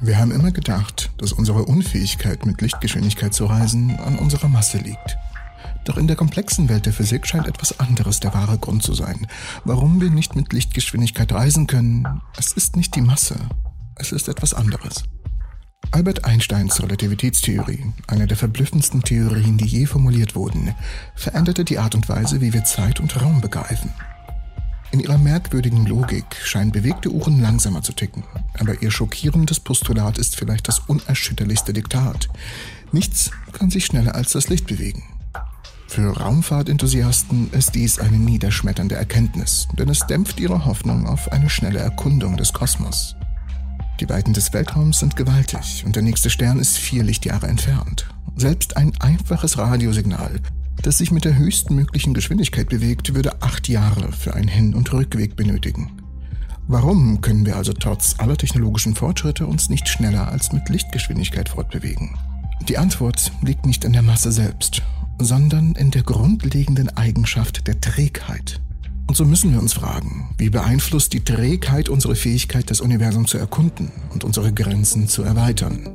Wir haben immer gedacht, dass unsere Unfähigkeit, mit Lichtgeschwindigkeit zu reisen, an unserer Masse liegt. Doch in der komplexen Welt der Physik scheint etwas anderes der wahre Grund zu sein, warum wir nicht mit Lichtgeschwindigkeit reisen können. Es ist nicht die Masse, es ist etwas anderes. Albert Einsteins Relativitätstheorie, eine der verblüffendsten Theorien, die je formuliert wurden, veränderte die Art und Weise, wie wir Zeit und Raum begreifen. In ihrer merkwürdigen Logik scheinen bewegte Uhren langsamer zu ticken, aber ihr schockierendes Postulat ist vielleicht das unerschütterlichste Diktat. Nichts kann sich schneller als das Licht bewegen. Für Raumfahrtenthusiasten ist dies eine niederschmetternde Erkenntnis, denn es dämpft ihre Hoffnung auf eine schnelle Erkundung des Kosmos. Die Weiten des Weltraums sind gewaltig und der nächste Stern ist vier Lichtjahre entfernt. Selbst ein einfaches Radiosignal das sich mit der höchsten möglichen Geschwindigkeit bewegt, würde acht Jahre für einen Hin- und Rückweg benötigen. Warum können wir also trotz aller technologischen Fortschritte uns nicht schneller als mit Lichtgeschwindigkeit fortbewegen? Die Antwort liegt nicht in der Masse selbst, sondern in der grundlegenden Eigenschaft der Trägheit. Und so müssen wir uns fragen, wie beeinflusst die Trägheit unsere Fähigkeit, das Universum zu erkunden und unsere Grenzen zu erweitern?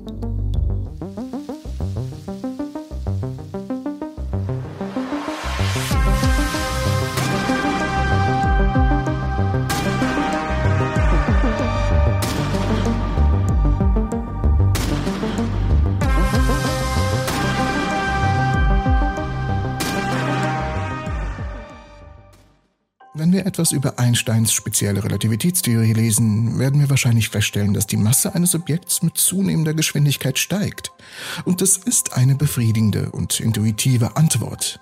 Wir etwas über Einsteins spezielle Relativitätstheorie lesen, werden wir wahrscheinlich feststellen, dass die Masse eines Objekts mit zunehmender Geschwindigkeit steigt. Und das ist eine befriedigende und intuitive Antwort.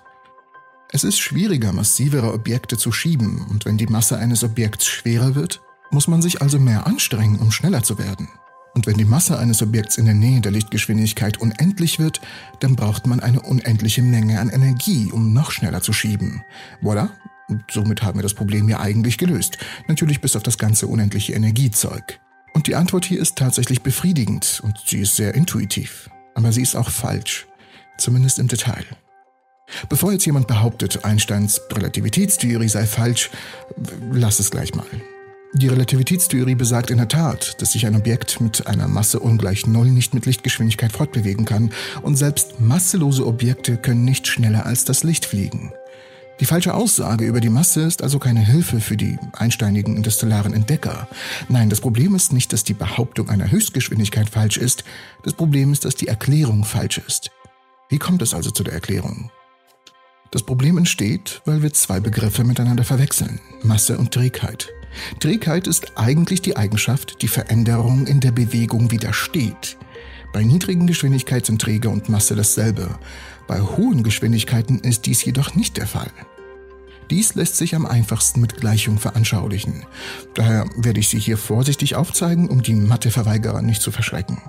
Es ist schwieriger, massivere Objekte zu schieben, und wenn die Masse eines Objekts schwerer wird, muss man sich also mehr anstrengen, um schneller zu werden. Und wenn die Masse eines Objekts in der Nähe der Lichtgeschwindigkeit unendlich wird, dann braucht man eine unendliche Menge an Energie, um noch schneller zu schieben. Voilà, und somit haben wir das Problem ja eigentlich gelöst. Natürlich bis auf das ganze unendliche Energiezeug. Und die Antwort hier ist tatsächlich befriedigend und sie ist sehr intuitiv. Aber sie ist auch falsch. Zumindest im Detail. Bevor jetzt jemand behauptet, Einsteins Relativitätstheorie sei falsch, lass es gleich mal. Die Relativitätstheorie besagt in der Tat, dass sich ein Objekt mit einer Masse ungleich Null nicht mit Lichtgeschwindigkeit fortbewegen kann und selbst masselose Objekte können nicht schneller als das Licht fliegen. Die falsche Aussage über die Masse ist also keine Hilfe für die einsteinigen interstellaren Entdecker. Nein, das Problem ist nicht, dass die Behauptung einer Höchstgeschwindigkeit falsch ist, das Problem ist, dass die Erklärung falsch ist. Wie kommt es also zu der Erklärung? Das Problem entsteht, weil wir zwei Begriffe miteinander verwechseln, Masse und Trägheit. Trägheit ist eigentlich die Eigenschaft, die Veränderung in der Bewegung widersteht. Bei niedrigen Geschwindigkeiten sind Träger und Masse dasselbe. Bei hohen Geschwindigkeiten ist dies jedoch nicht der Fall. Dies lässt sich am einfachsten mit Gleichung veranschaulichen. Daher werde ich sie hier vorsichtig aufzeigen, um die Matheverweigerer nicht zu verschrecken.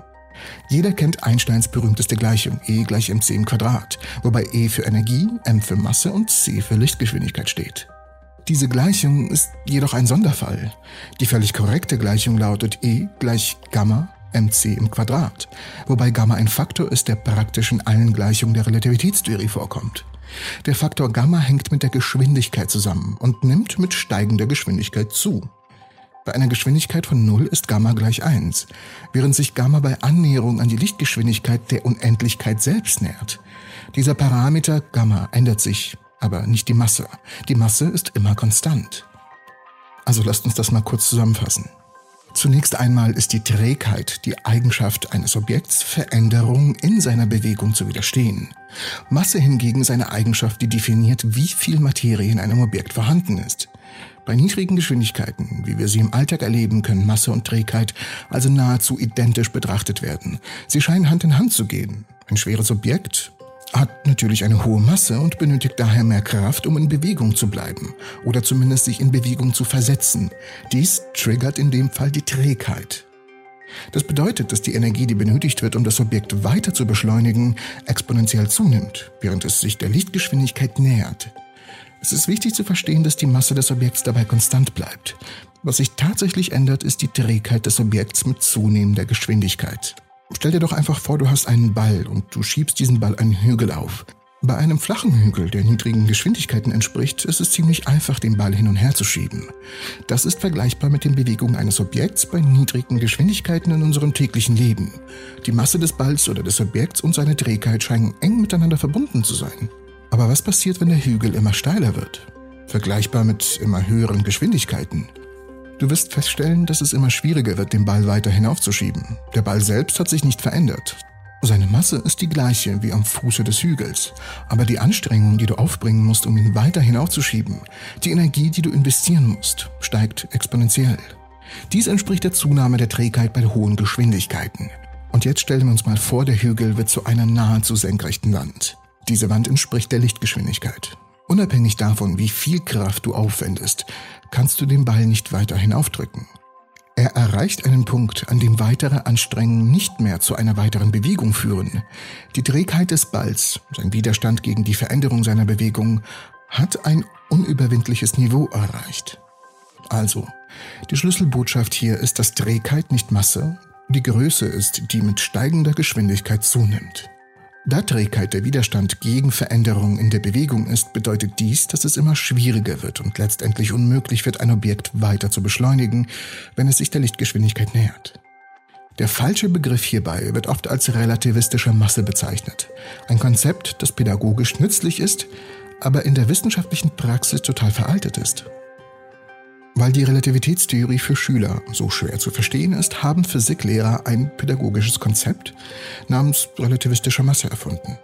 Jeder kennt Einsteins berühmteste Gleichung E gleich mc im Quadrat, wobei E für Energie, m für Masse und c für Lichtgeschwindigkeit steht. Diese Gleichung ist jedoch ein Sonderfall. Die völlig korrekte Gleichung lautet E gleich Gamma mc im Quadrat, wobei Gamma ein Faktor ist, der praktisch in allen Gleichungen der Relativitätstheorie vorkommt. Der Faktor Gamma hängt mit der Geschwindigkeit zusammen und nimmt mit steigender Geschwindigkeit zu. Bei einer Geschwindigkeit von 0 ist Gamma gleich 1, während sich Gamma bei Annäherung an die Lichtgeschwindigkeit der Unendlichkeit selbst nähert. Dieser Parameter Gamma ändert sich, aber nicht die Masse. Die Masse ist immer konstant. Also lasst uns das mal kurz zusammenfassen. Zunächst einmal ist die Trägheit die Eigenschaft eines Objekts, Veränderungen in seiner Bewegung zu widerstehen. Masse hingegen ist eine Eigenschaft, die definiert, wie viel Materie in einem Objekt vorhanden ist. Bei niedrigen Geschwindigkeiten, wie wir sie im Alltag erleben, können Masse und Trägheit also nahezu identisch betrachtet werden. Sie scheinen Hand in Hand zu gehen. Ein schweres Objekt hat natürlich eine hohe Masse und benötigt daher mehr Kraft, um in Bewegung zu bleiben oder zumindest sich in Bewegung zu versetzen. Dies triggert in dem Fall die Trägheit. Das bedeutet, dass die Energie, die benötigt wird, um das Objekt weiter zu beschleunigen, exponentiell zunimmt, während es sich der Lichtgeschwindigkeit nähert. Es ist wichtig zu verstehen, dass die Masse des Objekts dabei konstant bleibt. Was sich tatsächlich ändert, ist die Trägheit des Objekts mit zunehmender Geschwindigkeit. Stell dir doch einfach vor, du hast einen Ball und du schiebst diesen Ball einen Hügel auf. Bei einem flachen Hügel, der niedrigen Geschwindigkeiten entspricht, ist es ziemlich einfach, den Ball hin und her zu schieben. Das ist vergleichbar mit den Bewegungen eines Objekts bei niedrigen Geschwindigkeiten in unserem täglichen Leben. Die Masse des Balls oder des Objekts und seine Trägheit scheinen eng miteinander verbunden zu sein. Aber was passiert, wenn der Hügel immer steiler wird? Vergleichbar mit immer höheren Geschwindigkeiten. Du wirst feststellen, dass es immer schwieriger wird, den Ball weiter hinaufzuschieben. Der Ball selbst hat sich nicht verändert. Seine Masse ist die gleiche wie am Fuße des Hügels, aber die Anstrengung, die du aufbringen musst, um ihn weiter hinaufzuschieben, die Energie, die du investieren musst, steigt exponentiell. Dies entspricht der Zunahme der Trägheit bei hohen Geschwindigkeiten. Und jetzt stellen wir uns mal vor, der Hügel wird zu einer nahezu senkrechten Wand. Diese Wand entspricht der Lichtgeschwindigkeit. Unabhängig davon, wie viel Kraft du aufwendest, kannst du den Ball nicht weiter hinaufdrücken. Er erreicht einen Punkt, an dem weitere Anstrengungen nicht mehr zu einer weiteren Bewegung führen. Die Trägheit des Balls, sein Widerstand gegen die Veränderung seiner Bewegung, hat ein unüberwindliches Niveau erreicht. Also, die Schlüsselbotschaft hier ist, dass Trägheit nicht Masse, die Größe ist, die mit steigender Geschwindigkeit zunimmt. Da Trägheit der Widerstand gegen Veränderungen in der Bewegung ist, bedeutet dies, dass es immer schwieriger wird und letztendlich unmöglich wird, ein Objekt weiter zu beschleunigen, wenn es sich der Lichtgeschwindigkeit nähert. Der falsche Begriff hierbei wird oft als relativistische Masse bezeichnet. Ein Konzept, das pädagogisch nützlich ist, aber in der wissenschaftlichen Praxis total veraltet ist. Weil die Relativitätstheorie für Schüler so schwer zu verstehen ist, haben Physiklehrer ein pädagogisches Konzept namens relativistische Masse erfunden.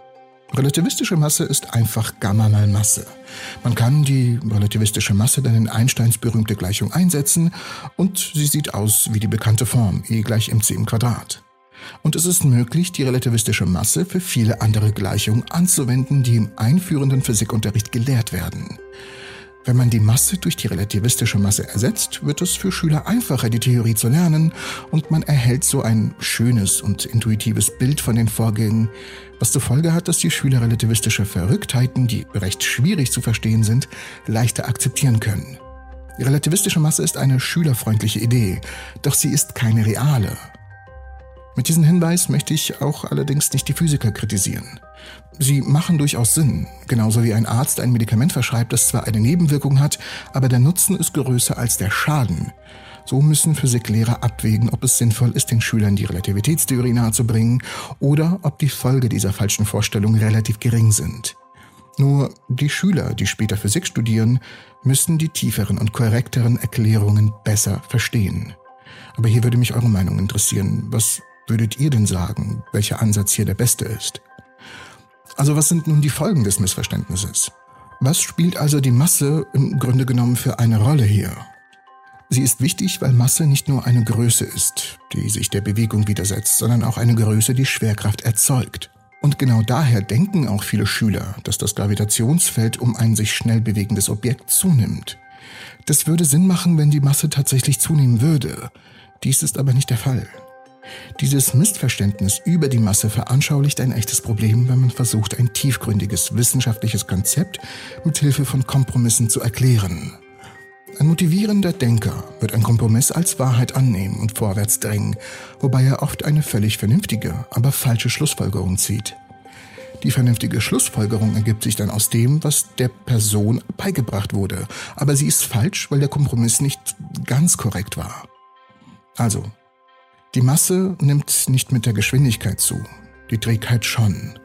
Relativistische Masse ist einfach Gamma mal Masse. Man kann die relativistische Masse dann in Einsteins berühmte Gleichung einsetzen und sie sieht aus wie die bekannte Form E gleich mc im Quadrat. Und es ist möglich, die relativistische Masse für viele andere Gleichungen anzuwenden, die im einführenden Physikunterricht gelehrt werden. Wenn man die Masse durch die relativistische Masse ersetzt, wird es für Schüler einfacher, die Theorie zu lernen und man erhält so ein schönes und intuitives Bild von den Vorgängen, was zur Folge hat, dass die Schüler relativistische Verrücktheiten, die recht schwierig zu verstehen sind, leichter akzeptieren können. Die relativistische Masse ist eine schülerfreundliche Idee, doch sie ist keine reale. Mit diesem Hinweis möchte ich auch allerdings nicht die Physiker kritisieren. Sie machen durchaus Sinn, genauso wie ein Arzt ein Medikament verschreibt, das zwar eine Nebenwirkung hat, aber der Nutzen ist größer als der Schaden. So müssen Physiklehrer abwägen, ob es sinnvoll ist, den Schülern die Relativitätstheorie nahezubringen oder ob die Folge dieser falschen Vorstellung relativ gering sind. Nur die Schüler, die später Physik studieren, müssen die tieferen und korrekteren Erklärungen besser verstehen. Aber hier würde mich eure Meinung interessieren. Was würdet ihr denn sagen, welcher Ansatz hier der beste ist? Also was sind nun die Folgen des Missverständnisses? Was spielt also die Masse im Grunde genommen für eine Rolle hier? Sie ist wichtig, weil Masse nicht nur eine Größe ist, die sich der Bewegung widersetzt, sondern auch eine Größe, die Schwerkraft erzeugt. Und genau daher denken auch viele Schüler, dass das Gravitationsfeld um ein sich schnell bewegendes Objekt zunimmt. Das würde Sinn machen, wenn die Masse tatsächlich zunehmen würde. Dies ist aber nicht der Fall. Dieses Missverständnis über die Masse veranschaulicht ein echtes Problem, wenn man versucht, ein tiefgründiges wissenschaftliches Konzept mit Hilfe von Kompromissen zu erklären. Ein motivierender Denker wird einen Kompromiss als Wahrheit annehmen und vorwärts drängen, wobei er oft eine völlig vernünftige, aber falsche Schlussfolgerung zieht. Die vernünftige Schlussfolgerung ergibt sich dann aus dem, was der Person beigebracht wurde, aber sie ist falsch, weil der Kompromiss nicht ganz korrekt war. Also, die Masse nimmt nicht mit der Geschwindigkeit zu, die Trägheit schon.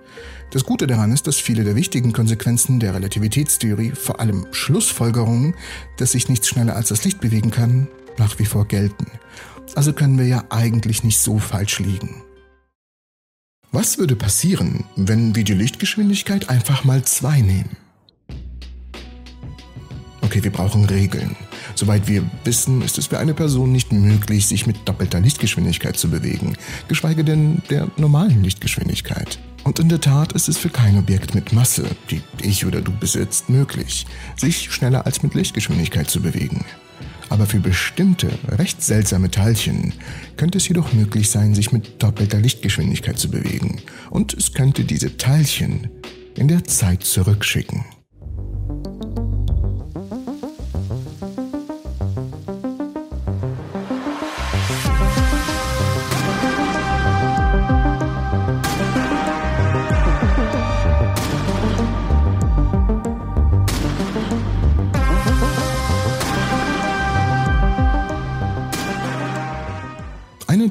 Das Gute daran ist, dass viele der wichtigen Konsequenzen der Relativitätstheorie, vor allem Schlussfolgerungen, dass sich nichts schneller als das Licht bewegen kann, nach wie vor gelten. Also können wir ja eigentlich nicht so falsch liegen. Was würde passieren, wenn wir die Lichtgeschwindigkeit einfach mal zwei nehmen? Okay, wir brauchen Regeln. Soweit wir wissen, ist es für eine Person nicht möglich, sich mit doppelter Lichtgeschwindigkeit zu bewegen, geschweige denn der normalen Lichtgeschwindigkeit. Und in der Tat ist es für kein Objekt mit Masse, die ich oder du besitzt, möglich, sich schneller als mit Lichtgeschwindigkeit zu bewegen. Aber für bestimmte, recht seltsame Teilchen könnte es jedoch möglich sein, sich mit doppelter Lichtgeschwindigkeit zu bewegen. Und es könnte diese Teilchen in der Zeit zurückschicken.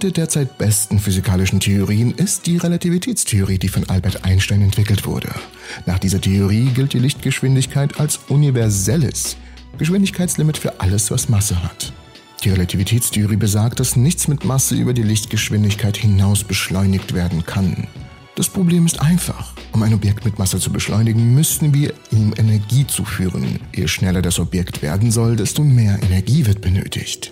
Der derzeit besten physikalischen Theorien ist die Relativitätstheorie, die von Albert Einstein entwickelt wurde. Nach dieser Theorie gilt die Lichtgeschwindigkeit als universelles Geschwindigkeitslimit für alles, was Masse hat. Die Relativitätstheorie besagt, dass nichts mit Masse über die Lichtgeschwindigkeit hinaus beschleunigt werden kann. Das Problem ist einfach. Um ein Objekt mit Masse zu beschleunigen, müssen wir ihm Energie zuführen. Je schneller das Objekt werden soll, desto mehr Energie wird benötigt.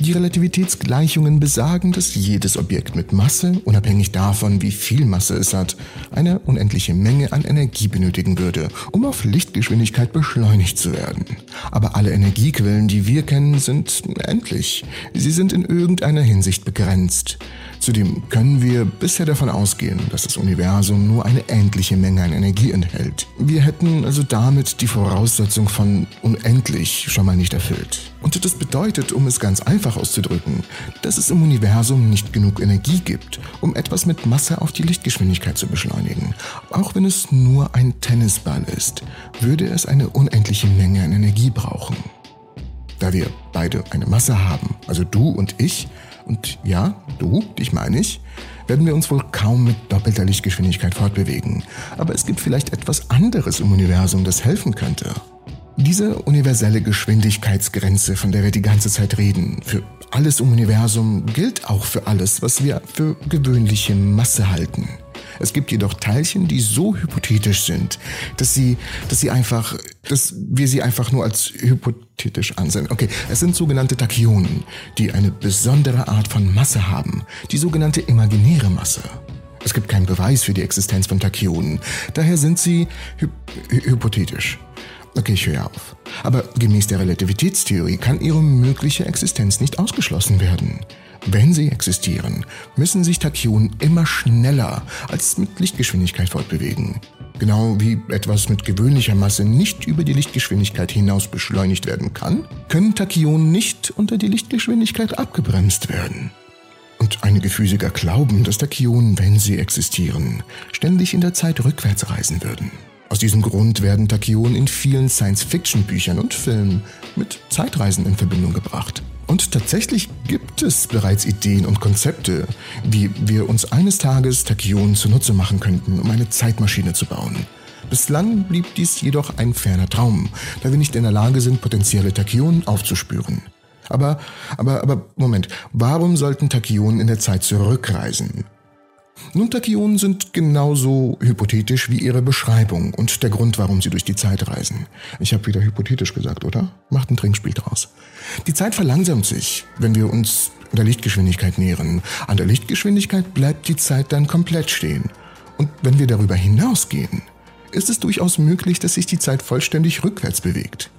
Die Relativitätsgleichungen besagen, dass jedes Objekt mit Masse, unabhängig davon, wie viel Masse es hat, eine unendliche Menge an Energie benötigen würde, um auf Lichtgeschwindigkeit beschleunigt zu werden. Aber alle Energiequellen, die wir kennen, sind endlich. Sie sind in irgendeiner Hinsicht begrenzt. Zudem können wir bisher davon ausgehen, dass das Universum nur eine endliche Menge an Energie enthält. Wir hätten also damit die Voraussetzung von unendlich schon mal nicht erfüllt. Und das bedeutet, um es ganz einfach auszudrücken, dass es im Universum nicht genug Energie gibt, um etwas mit Masse auf die Lichtgeschwindigkeit zu beschleunigen. Auch wenn es nur ein Tennisball ist, würde es eine unendliche Menge an Energie brauchen. Da wir beide eine Masse haben, also du und ich, und ja, du, dich meine ich, werden wir uns wohl kaum mit doppelter Lichtgeschwindigkeit fortbewegen. Aber es gibt vielleicht etwas anderes im Universum, das helfen könnte. Diese universelle Geschwindigkeitsgrenze, von der wir die ganze Zeit reden, für alles im Universum gilt auch für alles, was wir für gewöhnliche Masse halten. Es gibt jedoch Teilchen, die so hypothetisch sind, dass sie, dass sie einfach, dass wir sie einfach nur als hypothetisch ansehen. Okay, es sind sogenannte Tachyonen, die eine besondere Art von Masse haben, die sogenannte imaginäre Masse. Es gibt keinen Beweis für die Existenz von Tachyonen, daher sind sie hy hypothetisch. Okay, ich höre auf. Aber gemäß der Relativitätstheorie kann ihre mögliche Existenz nicht ausgeschlossen werden. Wenn sie existieren, müssen sich Tachyonen immer schneller als mit Lichtgeschwindigkeit fortbewegen. Genau wie etwas mit gewöhnlicher Masse nicht über die Lichtgeschwindigkeit hinaus beschleunigt werden kann, können Tachyonen nicht unter die Lichtgeschwindigkeit abgebremst werden. Und einige Physiker glauben, dass Tachyonen, wenn sie existieren, ständig in der Zeit rückwärts reisen würden. Aus diesem Grund werden Tachyonen in vielen Science-Fiction-Büchern und Filmen mit Zeitreisen in Verbindung gebracht. Und tatsächlich gibt es bereits Ideen und Konzepte, wie wir uns eines Tages Tachyonen zunutze machen könnten, um eine Zeitmaschine zu bauen. Bislang blieb dies jedoch ein ferner Traum, da wir nicht in der Lage sind, potenzielle Tachyonen aufzuspüren. Aber, aber, aber, Moment, warum sollten Tachyonen in der Zeit zurückreisen? Nun, Tachyonen sind genauso hypothetisch wie ihre Beschreibung und der Grund, warum sie durch die Zeit reisen. Ich habe wieder hypothetisch gesagt, oder? Macht ein Trinkspiel draus. Die Zeit verlangsamt sich, wenn wir uns der Lichtgeschwindigkeit nähern. An der Lichtgeschwindigkeit bleibt die Zeit dann komplett stehen. Und wenn wir darüber hinausgehen, ist es durchaus möglich, dass sich die Zeit vollständig rückwärts bewegt.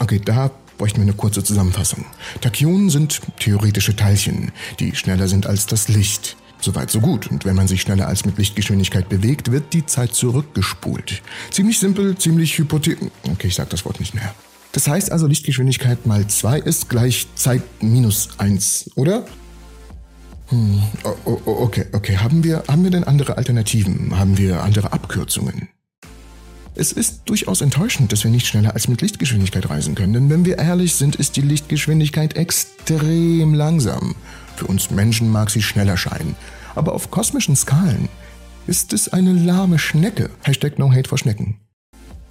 Okay, da bräuchten wir eine kurze Zusammenfassung. Tachyonen sind theoretische Teilchen, die schneller sind als das Licht. Soweit so gut. Und wenn man sich schneller als mit Lichtgeschwindigkeit bewegt, wird die Zeit zurückgespult. Ziemlich simpel, ziemlich hypothetisch. Okay, ich sag das Wort nicht mehr. Das heißt also, Lichtgeschwindigkeit mal 2 ist gleich Zeit minus 1, oder? Hm, okay, okay. Haben wir, haben wir denn andere Alternativen? Haben wir andere Abkürzungen? Es ist durchaus enttäuschend, dass wir nicht schneller als mit Lichtgeschwindigkeit reisen können, denn wenn wir ehrlich sind, ist die Lichtgeschwindigkeit extrem langsam. Für uns Menschen mag sie schneller scheinen, aber auf kosmischen Skalen ist es eine lahme Schnecke. Hashtag No Hate vor Schnecken.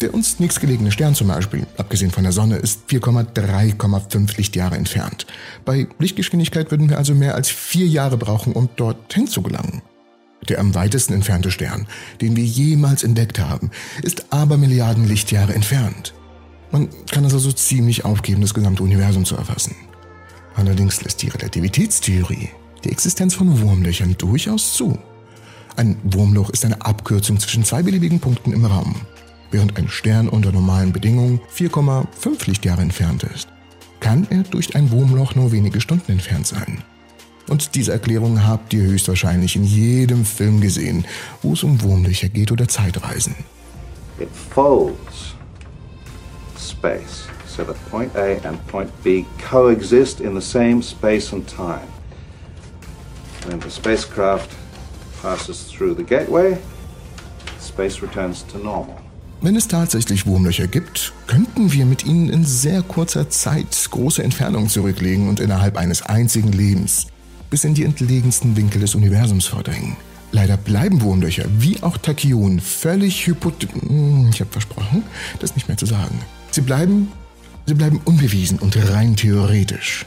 Der uns nächstgelegene Stern zum Beispiel, abgesehen von der Sonne, ist 4,3,5 Lichtjahre entfernt. Bei Lichtgeschwindigkeit würden wir also mehr als vier Jahre brauchen, um dorthin zu gelangen. Der am weitesten entfernte Stern, den wir jemals entdeckt haben, ist aber Milliarden Lichtjahre entfernt. Man kann also so ziemlich aufgeben, das gesamte Universum zu erfassen. Allerdings lässt die Relativitätstheorie die Existenz von Wurmlöchern durchaus zu. Ein Wurmloch ist eine Abkürzung zwischen zwei beliebigen Punkten im Raum, während ein Stern unter normalen Bedingungen 4,5 Lichtjahre entfernt ist. Kann er durch ein Wurmloch nur wenige Stunden entfernt sein. Und diese Erklärung habt ihr höchstwahrscheinlich in jedem Film gesehen, wo es um Wurmlöcher geht oder Zeitreisen. It folds space. so that point A and point B coexist in the same space and time. When the spacecraft passes through the gateway, space returns to normal. Wenn es tatsächlich Wurmlöcher gibt, könnten wir mit ihnen in sehr kurzer Zeit große Entfernungen zurücklegen und innerhalb eines einzigen Lebens bis in die entlegensten Winkel des Universums vordringen. Leider bleiben Wurmlöcher, wie auch Tachyonen, völlig hypoth... Hm, ich habe versprochen, das nicht mehr zu sagen. Sie bleiben, sie bleiben unbewiesen und rein theoretisch.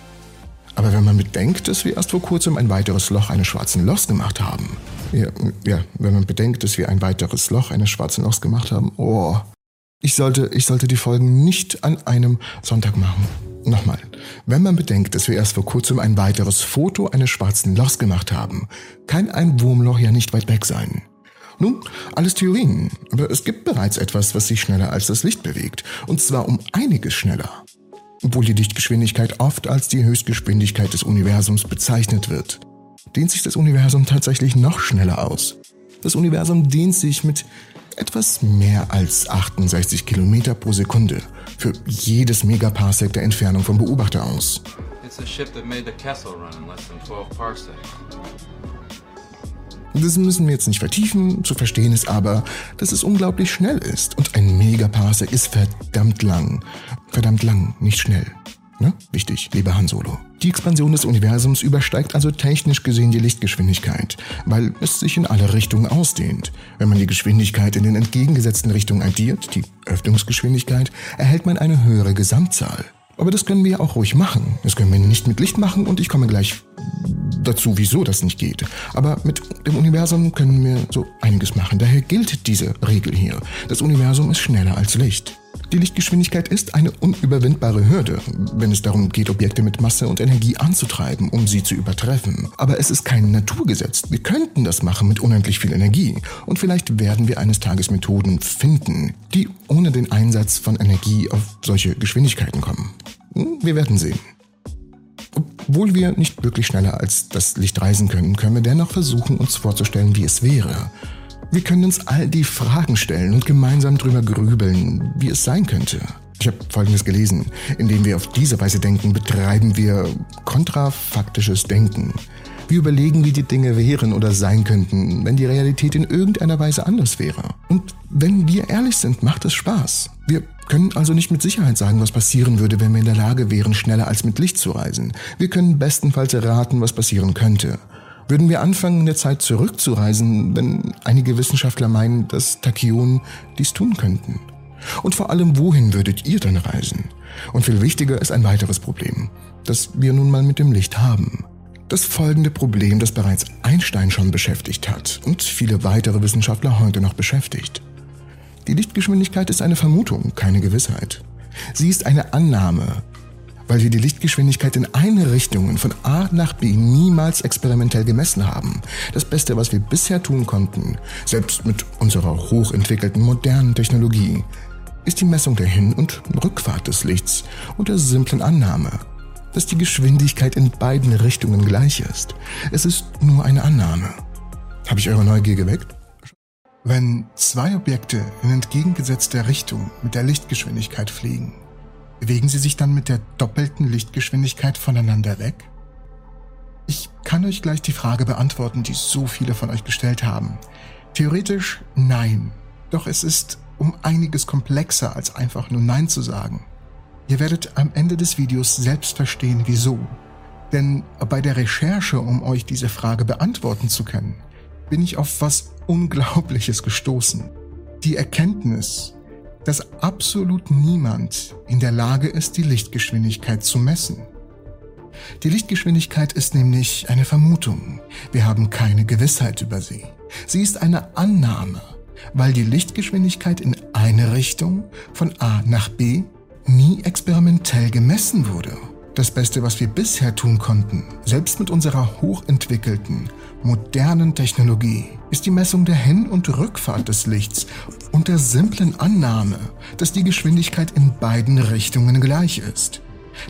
Aber wenn man bedenkt, dass wir erst vor kurzem ein weiteres Loch eines schwarzen Lochs gemacht haben. Ja, ja, wenn man bedenkt, dass wir ein weiteres Loch eines schwarzen Lochs gemacht haben. Oh. Ich sollte, ich sollte die Folgen nicht an einem Sonntag machen. Nochmal. Wenn man bedenkt, dass wir erst vor kurzem ein weiteres Foto eines schwarzen Lochs gemacht haben, kann ein Wurmloch ja nicht weit weg sein. Nun, alles Theorien, aber es gibt bereits etwas, was sich schneller als das Licht bewegt, und zwar um einiges schneller obwohl die Lichtgeschwindigkeit oft als die Höchstgeschwindigkeit des Universums bezeichnet wird, dehnt sich das Universum tatsächlich noch schneller aus. Das Universum dehnt sich mit etwas mehr als 68 Kilometer pro Sekunde für jedes Megaparsec der Entfernung vom Beobachter aus. It's a ship that made the Kessel run in less than 12 parsecs. Das müssen wir jetzt nicht vertiefen, zu verstehen ist aber, dass es unglaublich schnell ist und ein Megaparsec ist verdammt lang. Verdammt lang, nicht schnell. Ne? Wichtig, lieber Han Solo. Die Expansion des Universums übersteigt also technisch gesehen die Lichtgeschwindigkeit, weil es sich in alle Richtungen ausdehnt. Wenn man die Geschwindigkeit in den entgegengesetzten Richtungen addiert, die Öffnungsgeschwindigkeit, erhält man eine höhere Gesamtzahl. Aber das können wir auch ruhig machen. Das können wir nicht mit Licht machen und ich komme gleich dazu, wieso das nicht geht. Aber mit dem Universum können wir so einiges machen. Daher gilt diese Regel hier. Das Universum ist schneller als Licht. Die Lichtgeschwindigkeit ist eine unüberwindbare Hürde, wenn es darum geht, Objekte mit Masse und Energie anzutreiben, um sie zu übertreffen. Aber es ist kein Naturgesetz. Wir könnten das machen mit unendlich viel Energie. Und vielleicht werden wir eines Tages Methoden finden, die ohne den Einsatz von Energie auf solche Geschwindigkeiten kommen. Hm, wir werden sehen. Obwohl wir nicht wirklich schneller als das Licht reisen können, können wir dennoch versuchen, uns vorzustellen, wie es wäre. Wir können uns all die Fragen stellen und gemeinsam drüber grübeln, wie es sein könnte. Ich habe Folgendes gelesen. Indem wir auf diese Weise denken, betreiben wir kontrafaktisches Denken. Wir überlegen, wie die Dinge wären oder sein könnten, wenn die Realität in irgendeiner Weise anders wäre. Und wenn wir ehrlich sind, macht es Spaß. Wir können also nicht mit Sicherheit sagen, was passieren würde, wenn wir in der Lage wären, schneller als mit Licht zu reisen. Wir können bestenfalls erraten, was passieren könnte. Würden wir anfangen, in der Zeit zurückzureisen, wenn einige Wissenschaftler meinen, dass Tachyonen dies tun könnten? Und vor allem, wohin würdet ihr dann reisen? Und viel wichtiger ist ein weiteres Problem, das wir nun mal mit dem Licht haben. Das folgende Problem, das bereits Einstein schon beschäftigt hat und viele weitere Wissenschaftler heute noch beschäftigt. Die Lichtgeschwindigkeit ist eine Vermutung, keine Gewissheit. Sie ist eine Annahme, weil wir die Lichtgeschwindigkeit in eine Richtung von A nach B niemals experimentell gemessen haben. Das Beste, was wir bisher tun konnten, selbst mit unserer hochentwickelten modernen Technologie, ist die Messung der Hin- und Rückfahrt des Lichts unter simplen Annahme, dass die Geschwindigkeit in beiden Richtungen gleich ist. Es ist nur eine Annahme. Habe ich eure Neugier geweckt? Wenn zwei Objekte in entgegengesetzter Richtung mit der Lichtgeschwindigkeit fliegen, bewegen sie sich dann mit der doppelten Lichtgeschwindigkeit voneinander weg? Ich kann euch gleich die Frage beantworten, die so viele von euch gestellt haben. Theoretisch nein, doch es ist um einiges komplexer als einfach nur Nein zu sagen. Ihr werdet am Ende des Videos selbst verstehen, wieso. Denn bei der Recherche, um euch diese Frage beantworten zu können, bin ich auf was Unglaubliches gestoßen. Die Erkenntnis, dass absolut niemand in der Lage ist, die Lichtgeschwindigkeit zu messen. Die Lichtgeschwindigkeit ist nämlich eine Vermutung. Wir haben keine Gewissheit über sie. Sie ist eine Annahme, weil die Lichtgeschwindigkeit in eine Richtung von A nach B nie experimentell gemessen wurde. Das Beste, was wir bisher tun konnten, selbst mit unserer hochentwickelten, modernen Technologie, ist die Messung der Hin- und Rückfahrt des Lichts und der simplen Annahme, dass die Geschwindigkeit in beiden Richtungen gleich ist.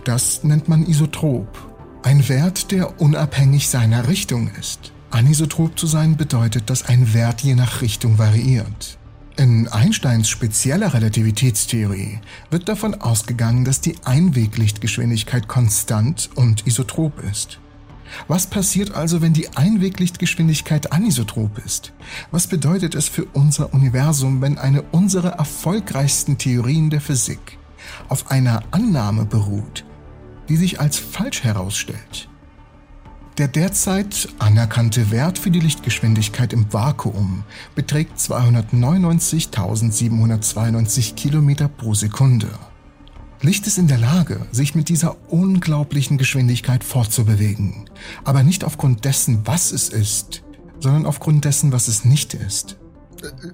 Das nennt man Isotrop, ein Wert, der unabhängig seiner Richtung ist. Anisotrop zu sein bedeutet, dass ein Wert je nach Richtung variiert. In Einsteins spezieller Relativitätstheorie wird davon ausgegangen, dass die Einweglichtgeschwindigkeit konstant und isotrop ist. Was passiert also, wenn die Einweglichtgeschwindigkeit anisotrop ist? Was bedeutet es für unser Universum, wenn eine unserer erfolgreichsten Theorien der Physik auf einer Annahme beruht, die sich als falsch herausstellt? Der derzeit anerkannte Wert für die Lichtgeschwindigkeit im Vakuum beträgt 299.792 Kilometer pro Sekunde. Licht ist in der Lage, sich mit dieser unglaublichen Geschwindigkeit fortzubewegen, aber nicht aufgrund dessen, was es ist, sondern aufgrund dessen, was es nicht ist.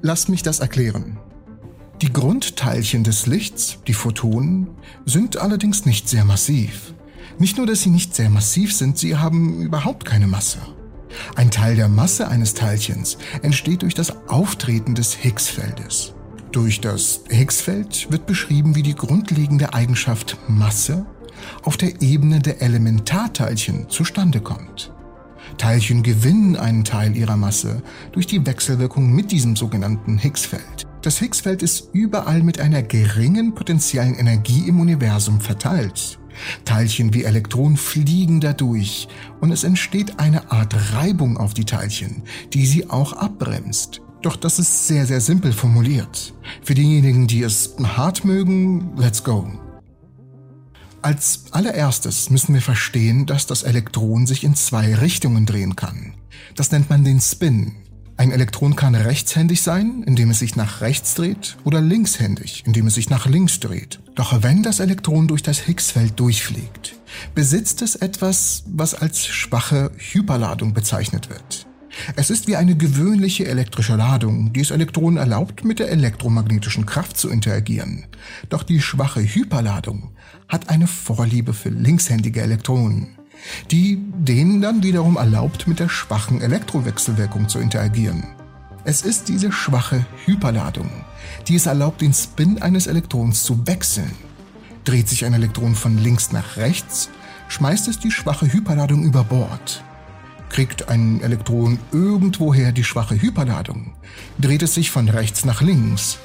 Lass mich das erklären. Die Grundteilchen des Lichts, die Photonen, sind allerdings nicht sehr massiv. Nicht nur, dass sie nicht sehr massiv sind, sie haben überhaupt keine Masse. Ein Teil der Masse eines Teilchens entsteht durch das Auftreten des Higgs-Feldes. Durch das Higgs-Feld wird beschrieben, wie die grundlegende Eigenschaft Masse auf der Ebene der Elementarteilchen zustande kommt. Teilchen gewinnen einen Teil ihrer Masse durch die Wechselwirkung mit diesem sogenannten Higgs-Feld. Das Higgs-Feld ist überall mit einer geringen potenziellen Energie im Universum verteilt. Teilchen wie Elektronen fliegen dadurch und es entsteht eine Art Reibung auf die Teilchen, die sie auch abbremst. Doch das ist sehr, sehr simpel formuliert. Für diejenigen, die es hart mögen, let's go. Als allererstes müssen wir verstehen, dass das Elektron sich in zwei Richtungen drehen kann. Das nennt man den Spin. Ein Elektron kann rechtshändig sein, indem es sich nach rechts dreht, oder linkshändig, indem es sich nach links dreht. Doch wenn das Elektron durch das Higgsfeld durchfliegt, besitzt es etwas, was als schwache Hyperladung bezeichnet wird. Es ist wie eine gewöhnliche elektrische Ladung, die es Elektronen erlaubt, mit der elektromagnetischen Kraft zu interagieren. Doch die schwache Hyperladung hat eine Vorliebe für linkshändige Elektronen, die denen dann wiederum erlaubt, mit der schwachen Elektrowechselwirkung zu interagieren. Es ist diese schwache Hyperladung, die es erlaubt, den Spin eines Elektrons zu wechseln. Dreht sich ein Elektron von links nach rechts, schmeißt es die schwache Hyperladung über Bord. Kriegt ein Elektron irgendwoher die schwache Hyperladung, dreht es sich von rechts nach links.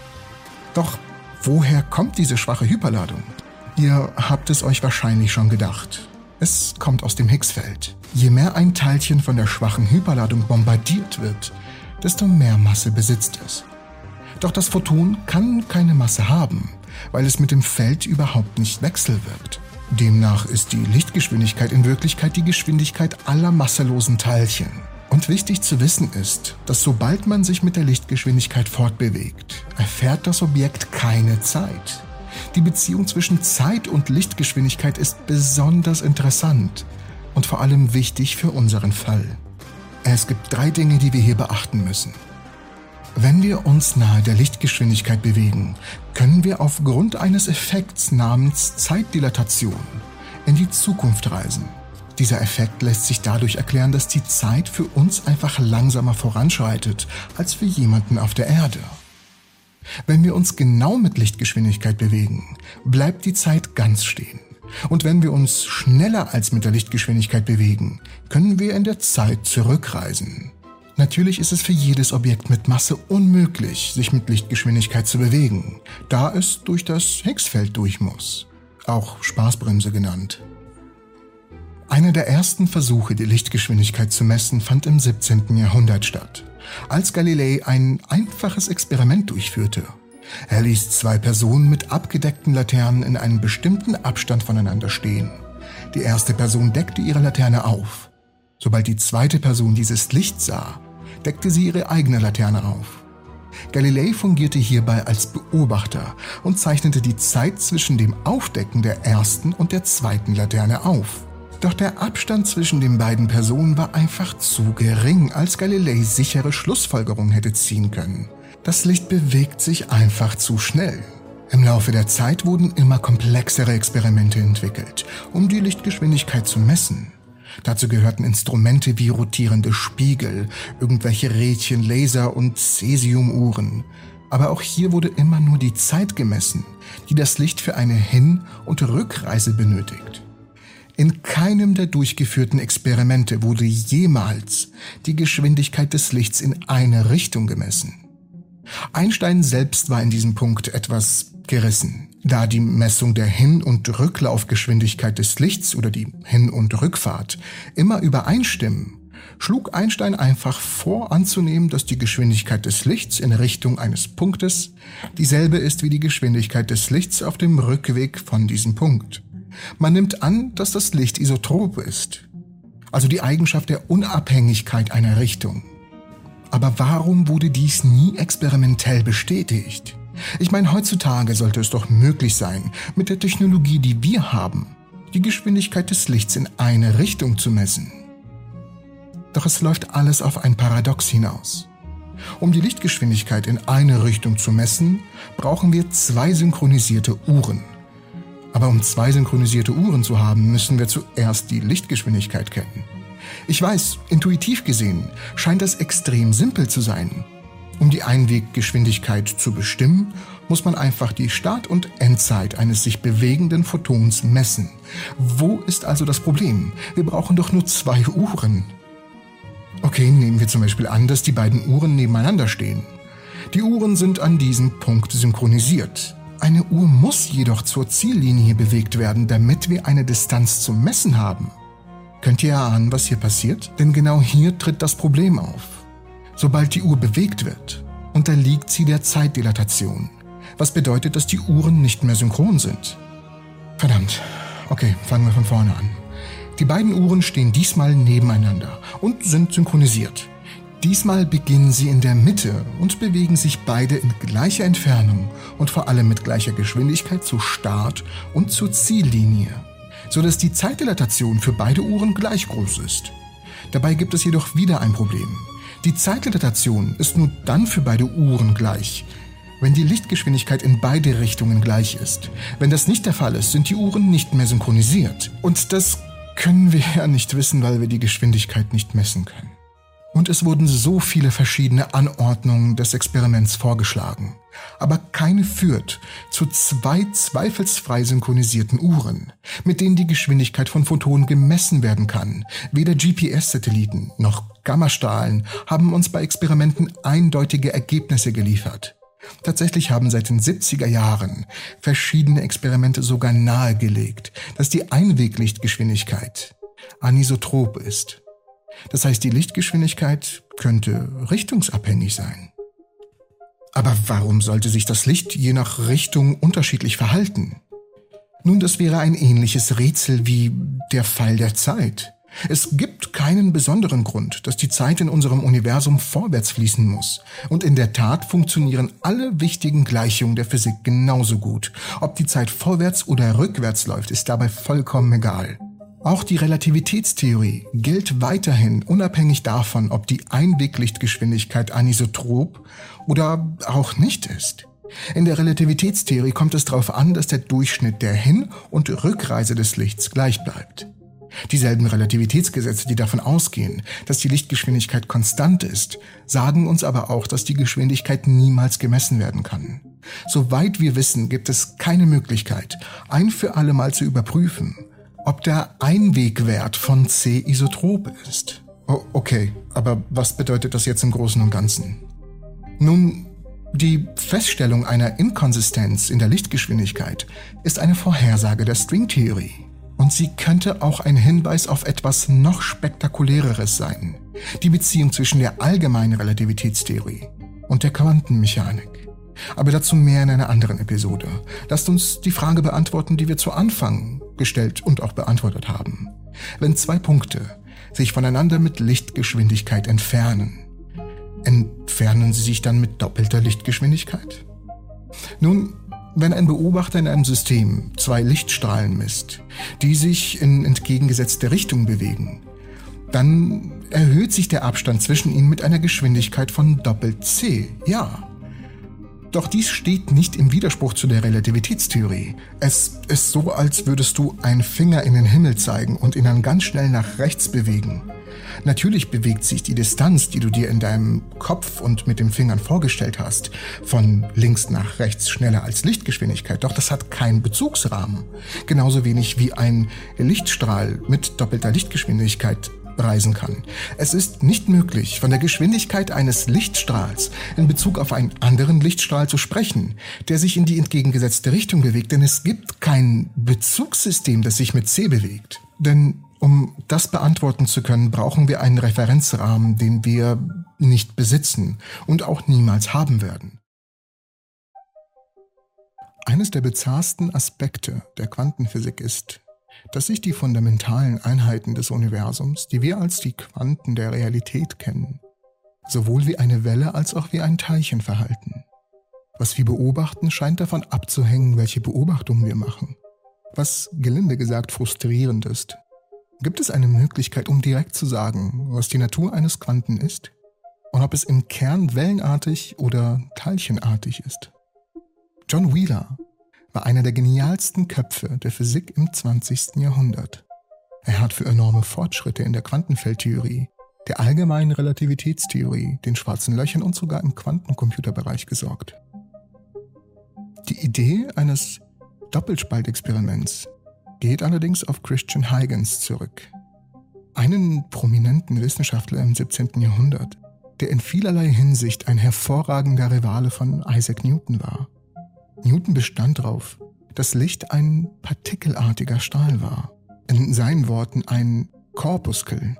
Doch woher kommt diese schwache Hyperladung? Ihr habt es euch wahrscheinlich schon gedacht. Es kommt aus dem Higgsfeld. Je mehr ein Teilchen von der schwachen Hyperladung bombardiert wird, desto mehr Masse besitzt es. Doch das Photon kann keine Masse haben, weil es mit dem Feld überhaupt nicht wechselwirkt. Demnach ist die Lichtgeschwindigkeit in Wirklichkeit die Geschwindigkeit aller masselosen Teilchen. Und wichtig zu wissen ist, dass sobald man sich mit der Lichtgeschwindigkeit fortbewegt, erfährt das Objekt keine Zeit. Die Beziehung zwischen Zeit und Lichtgeschwindigkeit ist besonders interessant und vor allem wichtig für unseren Fall. Es gibt drei Dinge, die wir hier beachten müssen. Wenn wir uns nahe der Lichtgeschwindigkeit bewegen, können wir aufgrund eines Effekts namens Zeitdilatation in die Zukunft reisen. Dieser Effekt lässt sich dadurch erklären, dass die Zeit für uns einfach langsamer voranschreitet als für jemanden auf der Erde. Wenn wir uns genau mit Lichtgeschwindigkeit bewegen, bleibt die Zeit ganz stehen. Und wenn wir uns schneller als mit der Lichtgeschwindigkeit bewegen, können wir in der Zeit zurückreisen. Natürlich ist es für jedes Objekt mit Masse unmöglich, sich mit Lichtgeschwindigkeit zu bewegen, da es durch das Higgsfeld durch muss, auch Spaßbremse genannt. Einer der ersten Versuche, die Lichtgeschwindigkeit zu messen, fand im 17. Jahrhundert statt, als Galilei ein einfaches Experiment durchführte. Er ließ zwei Personen mit abgedeckten Laternen in einem bestimmten Abstand voneinander stehen. Die erste Person deckte ihre Laterne auf. Sobald die zweite Person dieses Licht sah, deckte sie ihre eigene Laterne auf. Galilei fungierte hierbei als Beobachter und zeichnete die Zeit zwischen dem Aufdecken der ersten und der zweiten Laterne auf. Doch der Abstand zwischen den beiden Personen war einfach zu gering, als Galilei sichere Schlussfolgerungen hätte ziehen können. Das Licht bewegt sich einfach zu schnell. Im Laufe der Zeit wurden immer komplexere Experimente entwickelt, um die Lichtgeschwindigkeit zu messen. Dazu gehörten Instrumente wie rotierende Spiegel, irgendwelche Rädchen, Laser und Cäsiumuhren. Aber auch hier wurde immer nur die Zeit gemessen, die das Licht für eine Hin- und Rückreise benötigt. In keinem der durchgeführten Experimente wurde jemals die Geschwindigkeit des Lichts in eine Richtung gemessen. Einstein selbst war in diesem Punkt etwas gerissen. Da die Messung der Hin- und Rücklaufgeschwindigkeit des Lichts oder die Hin- und Rückfahrt immer übereinstimmen, schlug Einstein einfach vor anzunehmen, dass die Geschwindigkeit des Lichts in Richtung eines Punktes dieselbe ist wie die Geschwindigkeit des Lichts auf dem Rückweg von diesem Punkt. Man nimmt an, dass das Licht isotrop ist. also die Eigenschaft der Unabhängigkeit einer Richtung. Aber warum wurde dies nie experimentell bestätigt? Ich meine, heutzutage sollte es doch möglich sein, mit der Technologie, die wir haben, die Geschwindigkeit des Lichts in eine Richtung zu messen. Doch es läuft alles auf ein Paradox hinaus. Um die Lichtgeschwindigkeit in eine Richtung zu messen, brauchen wir zwei synchronisierte Uhren. Aber um zwei synchronisierte Uhren zu haben, müssen wir zuerst die Lichtgeschwindigkeit kennen. Ich weiß, intuitiv gesehen scheint das extrem simpel zu sein. Um die Einweggeschwindigkeit zu bestimmen, muss man einfach die Start- und Endzeit eines sich bewegenden Photons messen. Wo ist also das Problem? Wir brauchen doch nur zwei Uhren. Okay, nehmen wir zum Beispiel an, dass die beiden Uhren nebeneinander stehen. Die Uhren sind an diesem Punkt synchronisiert. Eine Uhr muss jedoch zur Ziellinie bewegt werden, damit wir eine Distanz zum Messen haben. Könnt ihr erahnen, was hier passiert? Denn genau hier tritt das Problem auf. Sobald die Uhr bewegt wird, unterliegt sie der Zeitdilatation, was bedeutet, dass die Uhren nicht mehr synchron sind. Verdammt. Okay, fangen wir von vorne an. Die beiden Uhren stehen diesmal nebeneinander und sind synchronisiert. Diesmal beginnen sie in der Mitte und bewegen sich beide in gleicher Entfernung und vor allem mit gleicher Geschwindigkeit zu Start und zur Ziellinie, sodass die Zeitdilatation für beide Uhren gleich groß ist. Dabei gibt es jedoch wieder ein Problem. Die Zeitdilatation ist nur dann für beide Uhren gleich, wenn die Lichtgeschwindigkeit in beide Richtungen gleich ist. Wenn das nicht der Fall ist, sind die Uhren nicht mehr synchronisiert. Und das können wir ja nicht wissen, weil wir die Geschwindigkeit nicht messen können und es wurden so viele verschiedene Anordnungen des Experiments vorgeschlagen. Aber keine führt zu zwei zweifelsfrei synchronisierten Uhren, mit denen die Geschwindigkeit von Photonen gemessen werden kann. Weder GPS-Satelliten noch Gammastrahlen haben uns bei Experimenten eindeutige Ergebnisse geliefert. Tatsächlich haben seit den 70er Jahren verschiedene Experimente sogar nahegelegt, dass die Einweglichtgeschwindigkeit anisotrop ist das heißt, die Lichtgeschwindigkeit könnte richtungsabhängig sein. Aber warum sollte sich das Licht je nach Richtung unterschiedlich verhalten? Nun, das wäre ein ähnliches Rätsel wie der Fall der Zeit. Es gibt keinen besonderen Grund, dass die Zeit in unserem Universum vorwärts fließen muss. Und in der Tat funktionieren alle wichtigen Gleichungen der Physik genauso gut. Ob die Zeit vorwärts oder rückwärts läuft, ist dabei vollkommen egal. Auch die Relativitätstheorie gilt weiterhin unabhängig davon, ob die Einweglichtgeschwindigkeit anisotrop oder auch nicht ist. In der Relativitätstheorie kommt es darauf an, dass der Durchschnitt der Hin- und Rückreise des Lichts gleich bleibt. Dieselben Relativitätsgesetze, die davon ausgehen, dass die Lichtgeschwindigkeit konstant ist, sagen uns aber auch, dass die Geschwindigkeit niemals gemessen werden kann. Soweit wir wissen, gibt es keine Möglichkeit, ein für alle Mal zu überprüfen, ob der Einwegwert von C isotrop ist. Oh, okay, aber was bedeutet das jetzt im Großen und Ganzen? Nun, die Feststellung einer Inkonsistenz in der Lichtgeschwindigkeit ist eine Vorhersage der Stringtheorie. Und sie könnte auch ein Hinweis auf etwas noch spektakuläreres sein. Die Beziehung zwischen der allgemeinen Relativitätstheorie und der Quantenmechanik. Aber dazu mehr in einer anderen Episode. Lasst uns die Frage beantworten, die wir zu Anfang gestellt und auch beantwortet haben. Wenn zwei Punkte sich voneinander mit Lichtgeschwindigkeit entfernen, entfernen sie sich dann mit doppelter Lichtgeschwindigkeit? Nun, wenn ein Beobachter in einem System zwei Lichtstrahlen misst, die sich in entgegengesetzte Richtung bewegen, dann erhöht sich der Abstand zwischen ihnen mit einer Geschwindigkeit von doppelt c, ja. Doch dies steht nicht im Widerspruch zu der Relativitätstheorie. Es ist so, als würdest du einen Finger in den Himmel zeigen und ihn dann ganz schnell nach rechts bewegen. Natürlich bewegt sich die Distanz, die du dir in deinem Kopf und mit den Fingern vorgestellt hast, von links nach rechts schneller als Lichtgeschwindigkeit, doch das hat keinen Bezugsrahmen. Genauso wenig wie ein Lichtstrahl mit doppelter Lichtgeschwindigkeit reisen kann. Es ist nicht möglich, von der Geschwindigkeit eines Lichtstrahls in Bezug auf einen anderen Lichtstrahl zu sprechen, der sich in die entgegengesetzte Richtung bewegt, denn es gibt kein Bezugssystem, das sich mit c bewegt. Denn um das beantworten zu können, brauchen wir einen Referenzrahmen, den wir nicht besitzen und auch niemals haben werden. Eines der bizarrsten Aspekte der Quantenphysik ist, dass sich die fundamentalen Einheiten des Universums, die wir als die Quanten der Realität kennen, sowohl wie eine Welle als auch wie ein Teilchen verhalten. Was wir beobachten, scheint davon abzuhängen, welche Beobachtungen wir machen. Was gelinde gesagt frustrierend ist. Gibt es eine Möglichkeit, um direkt zu sagen, was die Natur eines Quanten ist? Und ob es im Kern wellenartig oder teilchenartig ist? John Wheeler war einer der genialsten Köpfe der Physik im 20. Jahrhundert. Er hat für enorme Fortschritte in der Quantenfeldtheorie, der allgemeinen Relativitätstheorie, den schwarzen Löchern und sogar im Quantencomputerbereich gesorgt. Die Idee eines Doppelspaltexperiments geht allerdings auf Christian Huygens zurück, einen prominenten Wissenschaftler im 17. Jahrhundert, der in vielerlei Hinsicht ein hervorragender Rivale von Isaac Newton war. Newton bestand darauf, dass Licht ein partikelartiger Strahl war, in seinen Worten ein Korpuskel,